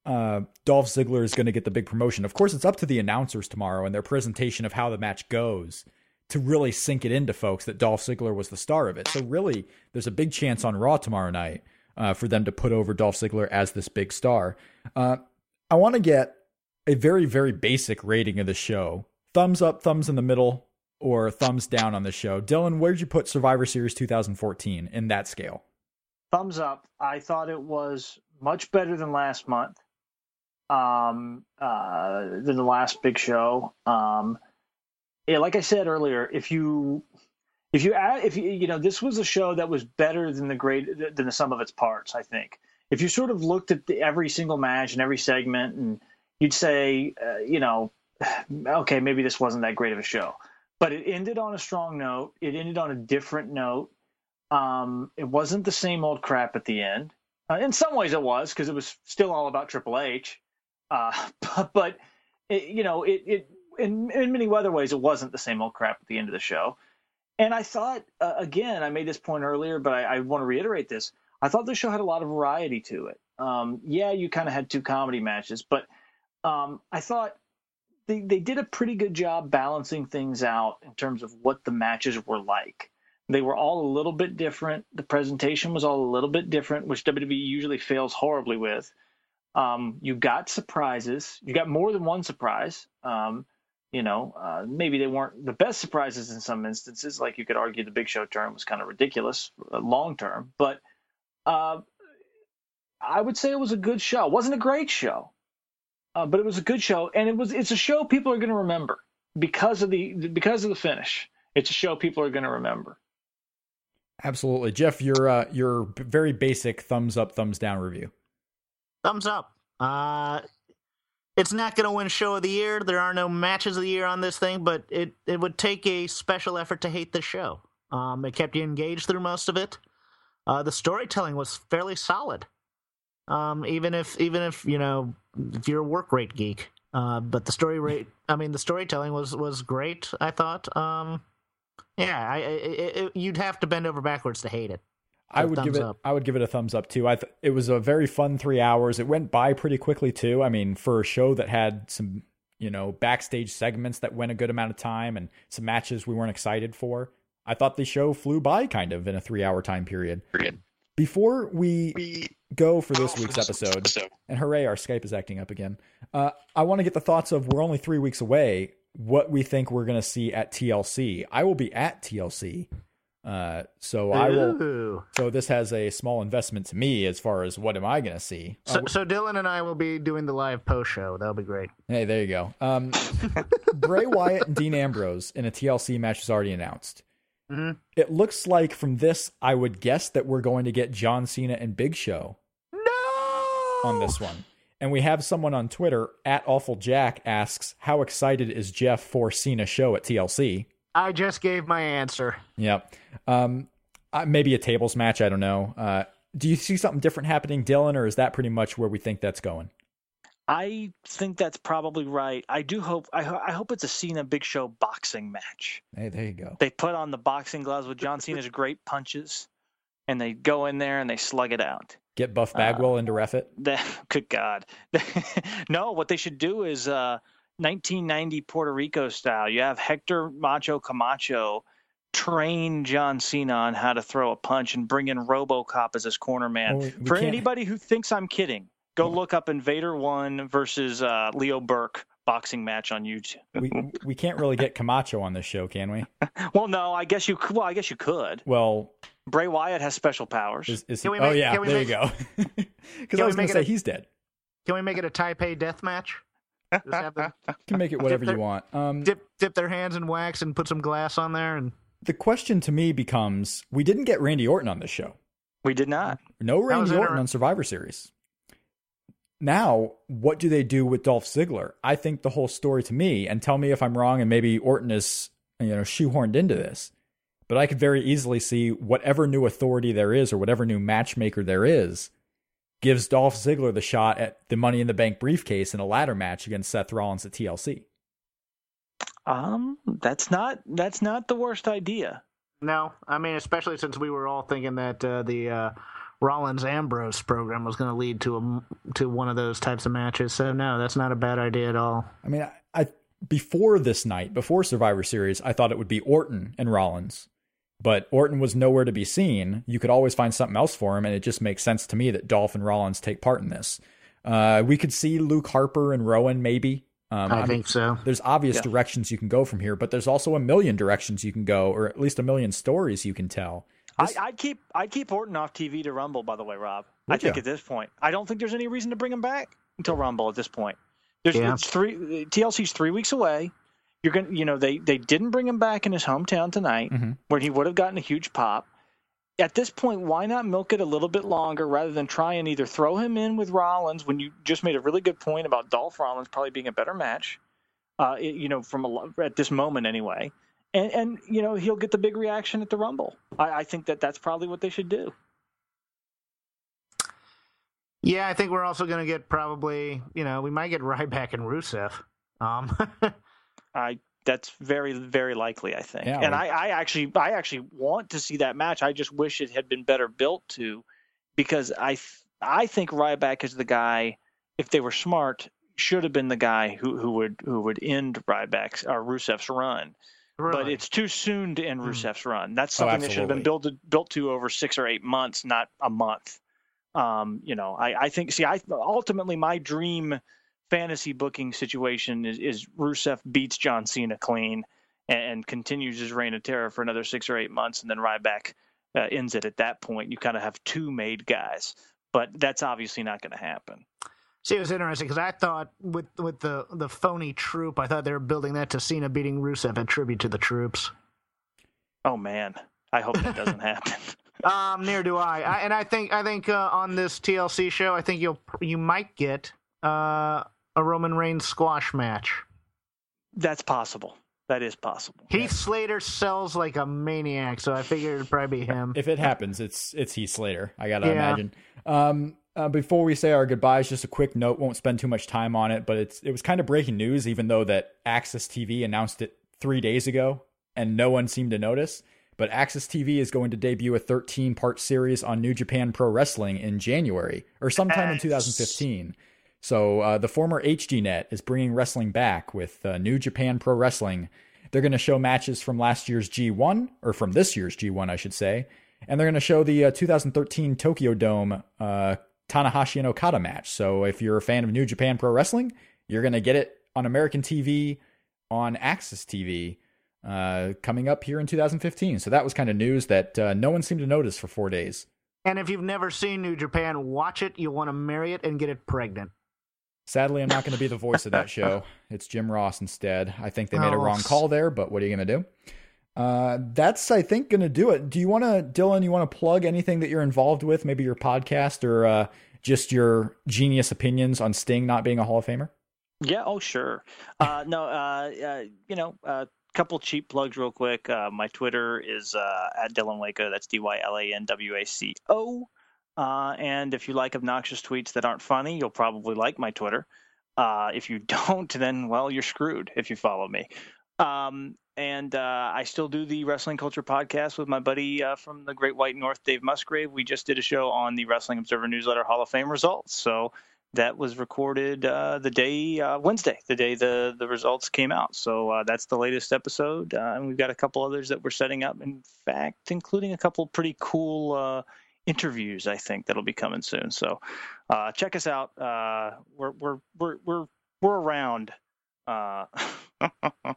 Speaker 3: uh, Dolph Ziggler is going to get the big promotion. Of course, it's up to the announcers tomorrow and their presentation of how the match goes to really sink it into folks that Dolph Ziggler was the star of it. So, really, there's a big chance on Raw tomorrow night uh, for them to put over Dolph Ziggler as this big star. Uh, I want to get a very, very basic rating of the show thumbs up, thumbs in the middle, or thumbs down on the show. Dylan, where'd you put Survivor Series 2014 in that scale?
Speaker 5: Thumbs up. I thought it was much better than last month, um, uh, than the last big show. Um, yeah, like I said earlier, if you if you add if you you know this was a show that was better than the great than the sum of its parts. I think if you sort of looked at the, every single match and every segment, and you'd say, uh, you know, okay, maybe this wasn't that great of a show, but it ended on a strong note. It ended on a different note. Um, it wasn't the same old crap at the end. Uh, in some ways, it was because it was still all about Triple H. Uh, but, but it, you know, it, it in, in many other ways, it wasn't the same old crap at the end of the show. And I thought, uh, again, I made this point earlier, but I, I want to reiterate this. I thought the show had a lot of variety to it. Um, yeah, you kind of had two comedy matches, but um, I thought they, they did a pretty good job balancing things out in terms of what the matches were like. They were all a little bit different. The presentation was all a little bit different, which WWE usually fails horribly with. Um, you got surprises. You got more than one surprise. Um, you know, uh, maybe they weren't the best surprises in some instances. Like you could argue the Big Show turn was kind of ridiculous uh, long term, but uh, I would say it was a good show. It wasn't a great show, uh, but it was a good show, and it was it's a show people are going to remember because of the because of the finish. It's a show people are going to remember.
Speaker 3: Absolutely, Jeff. Your uh, your very basic thumbs up, thumbs down review.
Speaker 4: Thumbs up. Uh, it's not going to win show of the year. There are no matches of the year on this thing, but it, it would take a special effort to hate this show. Um, it kept you engaged through most of it. Uh, the storytelling was fairly solid. Um, even if even if you know if you're a work rate geek, uh, but the story rate, I mean, the storytelling was was great. I thought. Um, yeah, I, it, it, you'd have to bend over backwards to hate it.
Speaker 3: I would give it.
Speaker 4: up.
Speaker 3: I would give it a thumbs up too. I th- it was a very fun three hours. It went by pretty quickly too. I mean, for a show that had some you know backstage segments that went a good amount of time and some matches we weren't excited for. I thought the show flew by kind of in a three hour time period. Before we go for this week's episode, and hooray, our Skype is acting up again. Uh, I want to get the thoughts of we're only three weeks away. What we think we're going to see at TLC. I will be at TLC, uh, so I will. So this has a small investment to me as far as what am I going to see.
Speaker 4: So, so Dylan and I will be doing the live post show. That'll be great.
Speaker 3: Hey, there you go. Um, Bray Wyatt and Dean Ambrose in a TLC match is already announced.
Speaker 4: Mhm.
Speaker 3: It looks like from this, I would guess that we're going to get John Cena and Big Show
Speaker 4: No.
Speaker 3: on this one. And we have someone on Twitter at Awful Jack asks, "How excited is Jeff for Cena show at TLC?"
Speaker 4: I just gave my answer.
Speaker 3: Yep. Um, uh, maybe a tables match. I don't know. Uh, do you see something different happening, Dylan, or is that pretty much where we think that's going?
Speaker 5: I think that's probably right. I do hope. I, ho- I hope it's a Cena Big Show boxing match.
Speaker 3: Hey, there you go.
Speaker 5: They put on the boxing gloves with John Cena's great punches, and they go in there and they slug it out.
Speaker 3: Get Buff Bagwell into ref it.
Speaker 5: That, good God. no, what they should do is uh, 1990 Puerto Rico style. You have Hector Macho Camacho train John Cena on how to throw a punch and bring in RoboCop as his corner man.
Speaker 3: Well, we- we
Speaker 5: For
Speaker 3: can't-
Speaker 5: anybody who thinks I'm kidding, go look up Invader 1 versus uh, Leo Burke boxing match on YouTube.
Speaker 3: we we can't really get Camacho on this show, can we?
Speaker 5: Well, no, I guess you. Well, I guess you could.
Speaker 3: Well,
Speaker 5: Bray Wyatt has special powers.
Speaker 3: is, is he,
Speaker 4: Can we
Speaker 3: oh
Speaker 4: make-
Speaker 3: yeah,
Speaker 4: can we
Speaker 3: there
Speaker 4: make-
Speaker 3: you go. Because I was going to
Speaker 4: it
Speaker 3: say
Speaker 4: a-
Speaker 3: he's dead.
Speaker 4: Can we make it a Taipei death match? Just have them
Speaker 3: Can make it whatever
Speaker 4: their-
Speaker 3: you want. Um,
Speaker 4: dip dip their hands in wax and put some glass on there and
Speaker 3: the question to me becomes: We didn't get Randy Orton on this show.
Speaker 5: we did not.
Speaker 3: No Randy Orton on Survivor Series. Now, what do they do with Dolph Ziggler? I think the whole story to me, and tell me if I'm wrong, and maybe Orton is you know shoehorned into this, but I could very easily see whatever new authority there is, or whatever new matchmaker there is, gives Dolph Ziggler the shot at the Money in the Bank briefcase in a ladder match against Seth Rollins at TLC.
Speaker 5: Um, that's not that's not the worst idea.
Speaker 4: no, I mean especially since we were all thinking that uh, the uh, Rollins Ambrose program was going to lead to a to one of those types of matches. So no, that's not a bad idea at all.
Speaker 3: I mean, I, I before this night, before Survivor Series, I thought it would be Orton and Rollins, but Orton was nowhere to be seen. You could always find something else for him, and it just makes sense to me that Dolph and Rollins take part in this. Uh, we could see Luke Harper and Rowan maybe. Um,
Speaker 4: I
Speaker 3: mean,
Speaker 4: think so.
Speaker 3: there's obvious
Speaker 5: Yeah.
Speaker 3: directions you can go from here, but there's also a million directions you can go, or at least a million stories you can tell. This-
Speaker 5: I, I'd keep I'd keep Orton off TV to Rumble. By the way, Rob, I
Speaker 3: Would
Speaker 5: think
Speaker 3: ya?
Speaker 5: at this point, I don't think there's any reason to bring him back until Rumble. At this point, there's
Speaker 4: Yeah.
Speaker 5: it's three TLC's three weeks away. You're gonna, you know, they they didn't bring him back in his hometown tonight,
Speaker 3: Mhm.
Speaker 5: where he would have gotten a huge pop. At this point, why not milk it a little bit longer rather than try and either throw him in with Rollins when you just made a really good point about Dolph Rollins probably being a better match, uh, it- you know, from a, at this moment anyway, and and you know he'll get the big reaction at the Rumble. I, I think that that's probably what they should do.
Speaker 4: Yeah, I think we're also going to get probably you know we might get Ryback and Rusev. Um,
Speaker 5: I that's very very likely. I think,
Speaker 3: Yeah,
Speaker 5: and I, I actually I actually want to see that match. I just wish it had been better built to, because I I think Ryback is the guy. If they were smart, should have been the guy who who would who would end Ryback's or Rusev's run. But it's too soon to end
Speaker 4: Hmm.
Speaker 5: Rusev's run. That's
Speaker 3: Oh,
Speaker 5: something that should have been
Speaker 3: absolutely.
Speaker 5: built built to over six or eight months, not a month. Um, you know, I, I think. See, I ultimately my dream fantasy booking situation is, is Rusev beats John Cena clean and, and continues his reign of terror for another six or eight months, and then Ryback uh, ends it at that point. You kind of have two made guys, but that's obviously not going to happen.
Speaker 4: See, it was interesting because I thought with with the the phony troop, I thought they were building that to Cena beating Rusev in tribute to the troops.
Speaker 5: Oh man, I hope that doesn't happen.
Speaker 4: Um, near do I. I and I think I think uh, on this TLC show, I think you'll you might get uh, a Roman Reigns squash match.
Speaker 5: That's possible. That is possible.
Speaker 4: Heath Slater sells like a maniac, so I figured it'd probably be him.
Speaker 3: If it happens, it's it's Heath Slater. I gotta
Speaker 4: Yeah.
Speaker 3: imagine. Um, uh, before we say our goodbyes, just a quick note. Won't spend too much time on it, but it's it was kind of breaking news, even though that AXS TV announced it three days ago, and no one seemed to notice. But AXS TV is going to debut a 13 part series on New Japan Pro Wrestling in January or sometime in 2015. So uh, the former HDNet is bringing wrestling back with uh, New Japan Pro Wrestling. They're going to show matches from last year's G1 or from this year's G1, I should say, and they're going to show the uh, 2013 Tokyo Dome uh, Tanahashi and Okada match. So if you're a fan of New Japan Pro Wrestling, you're going to get it on American TV, on AXS TV, uh, coming up here in 2015. So that was kind of news that uh, no one seemed to notice for four days.
Speaker 4: And if you've never seen New Japan, watch it. You'll want to marry it and get it pregnant.
Speaker 3: Sadly, I'm not going to be the voice of that show. It's Jim Ross instead. I think they made a
Speaker 4: Oh,
Speaker 3: wrong call there, but what are you going to do? Uh, that's, I think, going to do it. Do you want to, Dylan, you want to plug anything that you're involved with, maybe your podcast or uh, just your genius opinions on Sting not being a Hall of Famer?
Speaker 5: Yeah. Oh, sure. Uh, no. Uh, uh, you know, a couple cheap plugs, real quick. Uh, my Twitter is uh, at Dylan Waco. That's D Y L A N W A C O. Uh, and if you like obnoxious tweets that aren't funny, you'll probably like my Twitter. Uh, if you don't, then well, you're screwed if you follow me. Um, and uh, I still do the Wrestling Culture podcast with my buddy uh, from the Great White North, Dave Musgrave. We just did a show on the Wrestling Observer Newsletter Hall of Fame results. So that was recorded uh, the day uh, Wednesday, the day the the results came out. So uh, that's the latest episode, uh, and we've got a couple others that we're setting up. In fact, including a couple pretty cool uh, interviews, I think that'll be coming soon. So uh, check us out. Uh, we're we're we're we're we're around. Uh,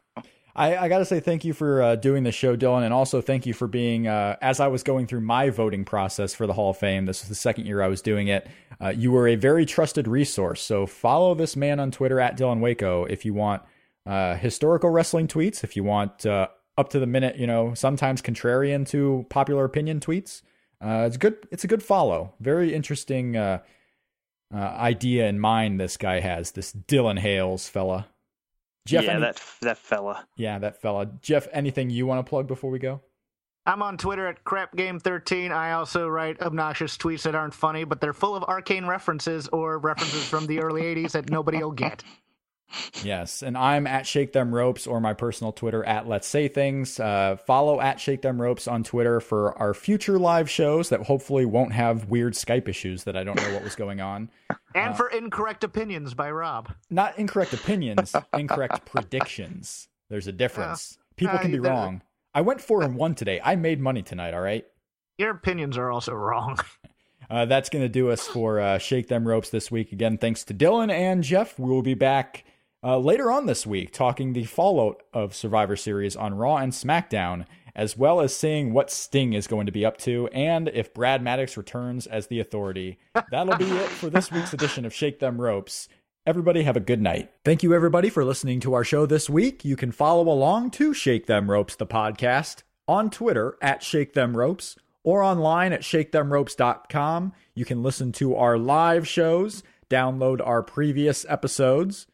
Speaker 3: I, I got to say thank you for uh, doing the show, Dylan, and also thank you for being, uh, as I was going through my voting process for the Hall of Fame, this was the second year I was doing it, uh, you were a very trusted resource. So follow this man on Twitter at Dylan Waco if you want uh, historical wrestling tweets, if you want uh, up to the minute, you know, sometimes contrarian to popular opinion tweets. Uh, it's good. It's a good follow. Very interesting uh, uh, idea in mind. This guy has this Dylan Hales fella. Jeff,
Speaker 5: yeah,
Speaker 3: any-
Speaker 5: that that fella.
Speaker 3: yeah, that fella. Jeff, anything you want to plug before we go?
Speaker 4: I'm on Twitter at crapgame13. I also write obnoxious tweets that aren't funny, but they're full of arcane references or references from the early 80s that nobody will get.
Speaker 3: Yes, and I'm at Shake Them Ropes or my personal Twitter at Let's Say Things. Uh, follow at Shake Them Ropes on Twitter for our future live shows that hopefully won't have weird Skype issues that I don't know what was going on.
Speaker 4: And for Incorrect Opinions by Rob.
Speaker 3: Not incorrect opinions, incorrect predictions. There's a difference. People
Speaker 4: uh,
Speaker 3: can be wrong. I went four and one today. I made money tonight. All right.
Speaker 4: Your opinions are also wrong.
Speaker 3: Uh, that's going to do us for uh, Shake Them Ropes this week. Again, thanks to Dylan and Jeff. We will be back uh, later on this week talking the fallout of Survivor Series on Raw and SmackDown, as well as seeing what Sting is going to be up to and if Brad Maddox returns as the authority. That'll be it for this week's edition of Shake Them Ropes. Everybody have a good night. Thank you, everybody, for listening to our show this week. You can follow along to Shake Them Ropes, the podcast, on Twitter at Shake Them Ropes or online at shakethemropes.com. You can listen to our live shows, download our previous episodes,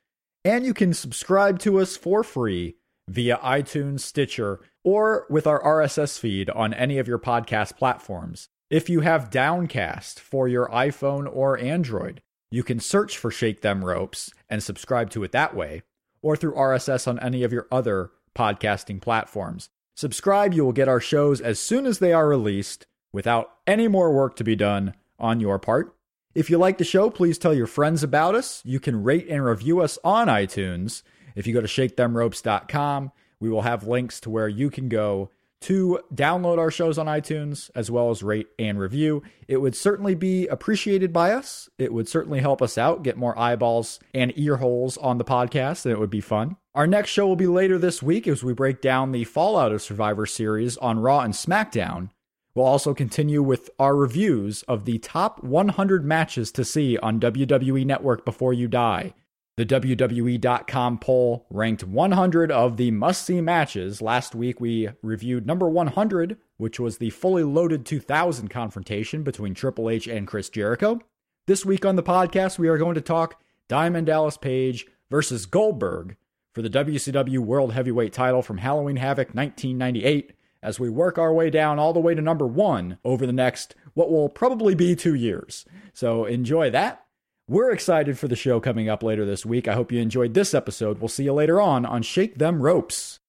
Speaker 3: and you can subscribe to us for free via iTunes, Stitcher, or with our RSS feed on any of your podcast platforms. If you have Downcast for your iPhone or Android, you can search for Shake Them Ropes and subscribe to it that way, or through RSS on any of your other podcasting platforms. Subscribe, you will get our shows as soon as they are released without any more work to be done on your part. If you like the show, please tell your friends about us. You can rate and review us on iTunes. If you go to shakethemropes.com, we will have links to where you can go to download our shows on iTunes as well as rate and review. It would certainly be appreciated by us. It would certainly help us out, get more eyeballs and ear holes on the podcast, and it would be fun. Our next show will be later this week as we break down the Fallout of Survivor series on Raw and SmackDown. We'll also continue with our reviews of the top 100 matches to see on WWE Network before you die. The WWE.com poll ranked 100 of the must see matches. Last week we reviewed number 100, which was the fully loaded 2000 confrontation between Triple H and Chris Jericho. This week on the podcast, we are going to talk Diamond Dallas Page versus Goldberg for the WCW World Heavyweight title from Halloween Havoc 1998 as we work our way down all the way to number one over the next, what will probably be two years. So enjoy that. We're excited for the show coming up later this week. I hope you enjoyed this episode. We'll see you later on on Shake Them Ropes.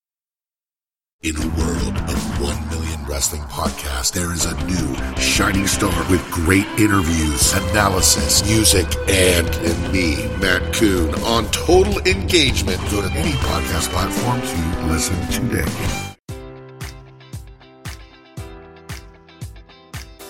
Speaker 7: In a world of 1 million wrestling podcasts, there is a new shining star with great interviews, analysis, music, and, and me, Matt Koon, on total engagement. Go to any podcast platform to listen today.